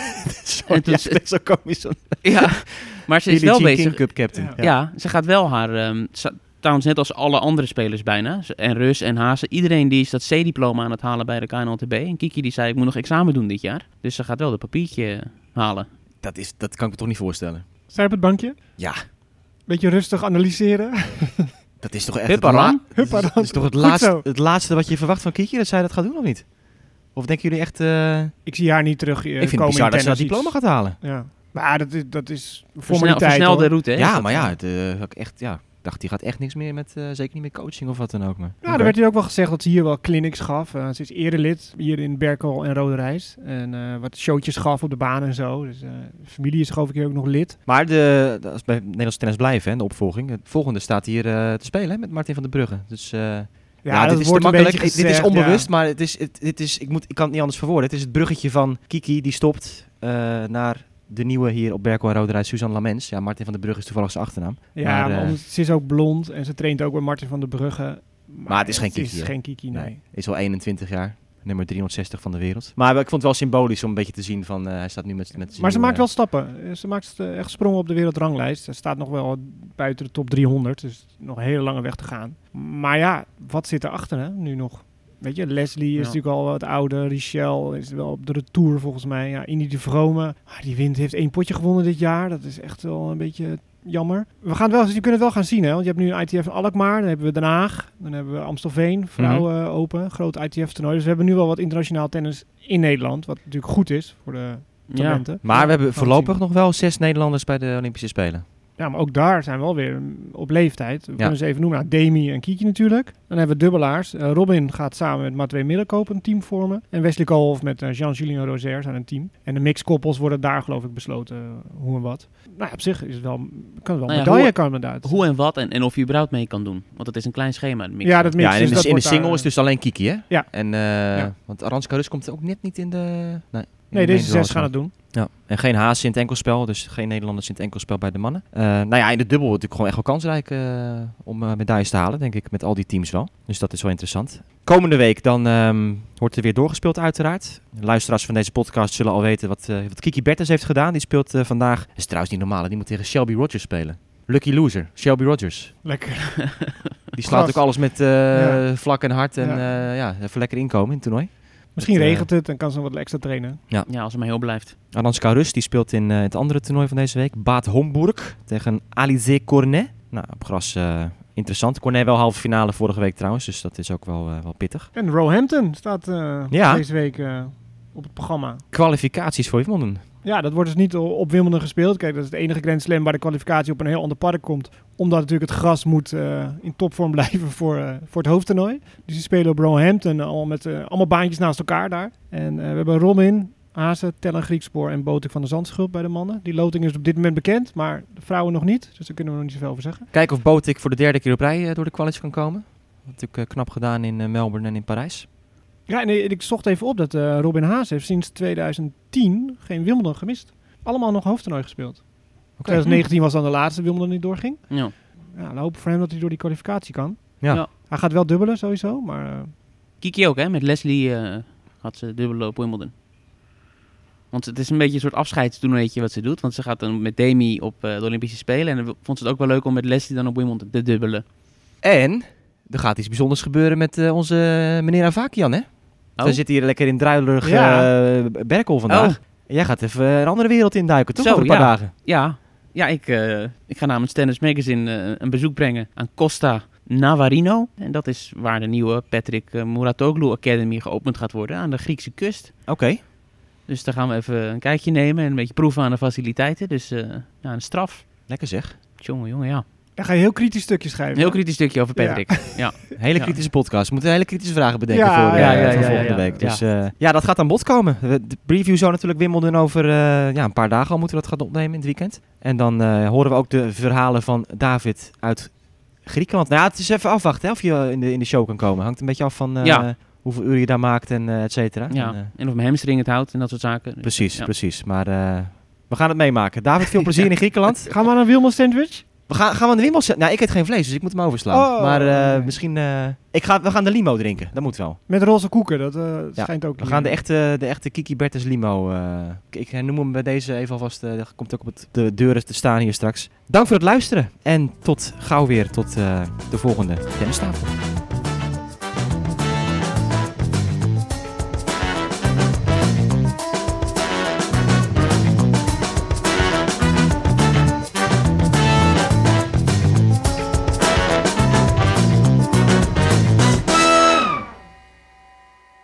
Sorry, En toen ja, is zo komisch. ja, maar ze is Billie wel Jean bezig. King Cup captain. Ja. Ja. ze gaat wel haar... ehm, trouwens, net als alle andere spelers bijna. En Rus en Hazen. Iedereen die is dat C-diploma aan het halen bij de KNLTB. En Kiki die zei, ik moet nog examen doen dit jaar. Dus ze gaat wel dat papiertje halen. Dat, is, dat kan ik me toch niet voorstellen. Zij op het bankje. Ja, Beetje rustig analyseren. dat is toch echt Hupparan? het, la- dat dat is toch het laatste, het laatste wat je verwacht van Kiki, dat zij dat gaat doen of niet? Of denken jullie echt... eh, Ik zie haar niet terug eh, ik vind het bizar dat ze dat diploma gaat halen. Ja. Maar dat is, dat is formaliteit. versnelde hoor. route, hè? ja, maar ja, het, eh, had ik echt, ja, ik dacht die gaat echt niks meer met, eh, zeker niet met coaching of wat dan ook. Maar, Ja, er werd hier ook wel gezegd dat ze hier wel clinics gaf. Eh, ze is eerder lid hier in Berkel en Rode Reis. En eh, wat showtjes gaf op de baan en zo. Dus eh, de familie is geloof ik hier ook nog lid. Maar de, de- als we bij Nederlands tennis blijven, hè, de opvolging. Het volgende staat hier eh, te spelen hè, met Martin van der Brugge. Dus eh, ja, Ja, dit is wordt makkelijk. dit is onbewust, ja. maar het is, het, het is, ik, moet, ik kan het niet anders verwoorden. Het is het bruggetje van Kiki, die stopt eh, naar de nieuwe hier op Berkel en Rode Reis, Suzanne Lamens. Ja, Martin van der Brugge is toevallig zijn achternaam. Ja, Maar, eh, ze is ook blond en ze traint ook bij Martin van der Brugge. Maar, het is geen Kiki, Het is hè? geen Kiki, nee. Nee, is al 21 jaar. Nummer 360 van de wereld. Maar ik vond het wel symbolisch om een beetje te zien van eh, hij staat nu met, met zijn Maar ze maakt wel stappen. Eh, Ze maakt eh, echt sprongen op de wereldranglijst. Ze staat nog wel buiten de top 300. Dus nog een hele lange weg te gaan. Maar ja, wat zit erachter hè, nu nog? Weet je, Leslie is Ja. natuurlijk al wat ouder. Richel is wel op de retour volgens mij. Ja, Indy de Vrome, ah, die wint, heeft één potje gewonnen dit jaar. Dat is echt wel een beetje jammer. We gaan het wel, je kunt het wel gaan zien, hè? Want je hebt nu een ITF in Alkmaar, dan hebben we Den Haag, dan hebben we Amstelveen, vrouwen Mhm. open, groot ITF-toernooi. Dus we hebben nu wel wat internationaal tennis in Nederland, wat natuurlijk goed is voor de Ja. talenten. Maar we hebben voorlopig nog wel zes Nederlanders bij de Olympische Spelen. Ja, maar ook daar zijn we alweer op leeftijd. We Ja. kunnen ze even noemen. Nou, Demi en Kiki natuurlijk. Dan hebben we dubbelaars. Eh, Robin gaat samen met Matwee Middelkoop een team vormen. En Wesley Koolhof met eh, Jean-Julien Rozer zijn een team. En de mixkoppels worden daar geloof ik besloten eh, hoe en wat. Nou ja, op zich is het wel, kan het wel Nou ja, medaille hoe- kan het uit. Hoe en wat en, en of je überhaupt mee kan doen. Want het is een klein schema. mix. Ja, dat mix. ja, en dus in de, in de daar, single is dus alleen Kiki, hè? Ja. En, eh, Ja. Want Aranska Rus komt ook net niet in de... Nee, in Nee, de deze zes gaan het doen. Ja. En geen Haas in het enkelspel, dus geen Nederlanders in het enkelspel bij de mannen. Eh, nou ja, in de dubbel natuurlijk gewoon echt wel kansrijk eh, om eh, medailles te halen, denk ik, met al die teams wel. Dus dat is wel interessant. Komende week dan ehm, wordt er weer doorgespeeld uiteraard. Luisteraars van deze podcast zullen al weten wat, wat Kiki Bertens heeft gedaan. Die speelt vandaag, dat is trouwens niet normaal, die moet tegen Shelby Rogers spelen. Lucky loser, Shelby Rogers. Lekker. Die slaat ook alles met Ja. vlak en hard en Ja. ja. ja, even lekker inkomen in het toernooi. Misschien Dat, eh, regent het en kan ze wat extra trainen. Ja, als het maar heel blijft. Aranska Rus die speelt in eh, het andere toernooi van deze week. Bad Homburg tegen Alizé Cornet. Nou, op gras eh, interessant. Cornet wel halve finale vorige week trouwens, dus dat is ook wel, eh, wel pittig. En Roehampton staat eh, Ja. deze week eh, op het programma. Kwalificaties voor Wimbledon. Ja, dat wordt dus niet op Wimbledon gespeeld. Kijk, dat is het enige Grand Slam waar de kwalificatie op een heel ander park komt. Omdat natuurlijk het gras moet eh, in topvorm blijven voor, eh, voor het hoofdtoernooi. Dus die spelen op Roehampton allemaal met eh, allemaal baantjes naast elkaar daar. En we hebben Robin, Hazen, Tellen Griekspoor en Botik van de Zandschulp bij de mannen. Die loting is op dit moment bekend, maar de vrouwen nog niet. Dus daar kunnen we nog niet zoveel over zeggen. Kijken of Botik voor de derde keer op rij door de kwalities kan komen. Natuurlijk eh, knap gedaan in Melbourne en in Parijs. Ja, en ik zocht even op dat eh, Robin Haas heeft sinds 2010 geen Wimbledon gemist. Allemaal nog hoofdtoernooi gespeeld. 2019 was dan de laatste Wimbledon die doorging. Ja. Ja, dan hopen voor hem dat hij door die kwalificatie kan. Ja. Ja. Hij gaat wel dubbelen sowieso, maar eh, Kiki ook, hè? Met Leslie eh had ze dubbele op Wimbledon. Want het is een beetje een soort afscheidstoernooitje wat ze doet. Want ze gaat dan met Demi op eh, de Olympische Spelen. En dan vond ze het ook wel leuk om met Leslie dan op Wimbledon te dubbelen. En er gaat iets bijzonders gebeuren met eh, onze meneer Avakian, hè? Oh. We zitten hier lekker in druilerig Ja. eh, Berkel vandaag. Oh. Jij gaat even een andere wereld induiken, toch? Zo, een paar ja. dagen. Ja, ja ik, eh, ik ga namens Tennis Magazine eh, een bezoek brengen aan Costa Navarino. En dat is waar de nieuwe Patrick eh, Muratoglu Academy geopend gaat worden aan de Griekse kust. Oké. Dus Dus daar gaan we even een kijkje nemen en een beetje proeven aan de faciliteiten. Dus eh, ja, een straf. Lekker zeg. Jongen, jongen, ja. Dan ga je heel kritisch stukje schrijven. Een heel kritisch stukje over. Patrick. Ja. Hele Ja. kritische podcast. We moeten hele kritische vragen bedenken Ja, voor, eh, ja, ja, voor ja, volgende ja, week. ja. Dus eh, ja, dat gaat aan bod komen. De preview zou natuurlijk Wimbledon over eh, ja, een paar dagen al moeten we dat gaan opnemen in het weekend. En dan eh, horen we ook de verhalen van David uit Griekenland. Nou ja, het is even afwachten hè, of je in de, in de show kan komen. Hangt een beetje af van eh, Ja. hoeveel uur je daar maakt en eh, et cetera. ja. En, eh, En of mijn hamstring het houdt en dat soort zaken. Precies, ja. precies. Maar eh, we gaan het meemaken. David, veel plezier in Griekenland. Gaan we naar een Wilma sandwich? We gaan, gaan we aan de Wimbels zetten? Nou, ik eet geen vlees, dus ik moet hem overslaan. Oh, maar eh, nee. misschien... eh, ik ga, we gaan de limo drinken, dat moet wel. Met roze koeken, dat eh, Ja, schijnt ook We gaan de echte, de echte Kiki Bertens limo. ik noem hem bij deze even alvast. dat komt ook op het, de deuren te staan hier straks. Dank voor het luisteren. En tot gauw weer. Tot de volgende tennistafel.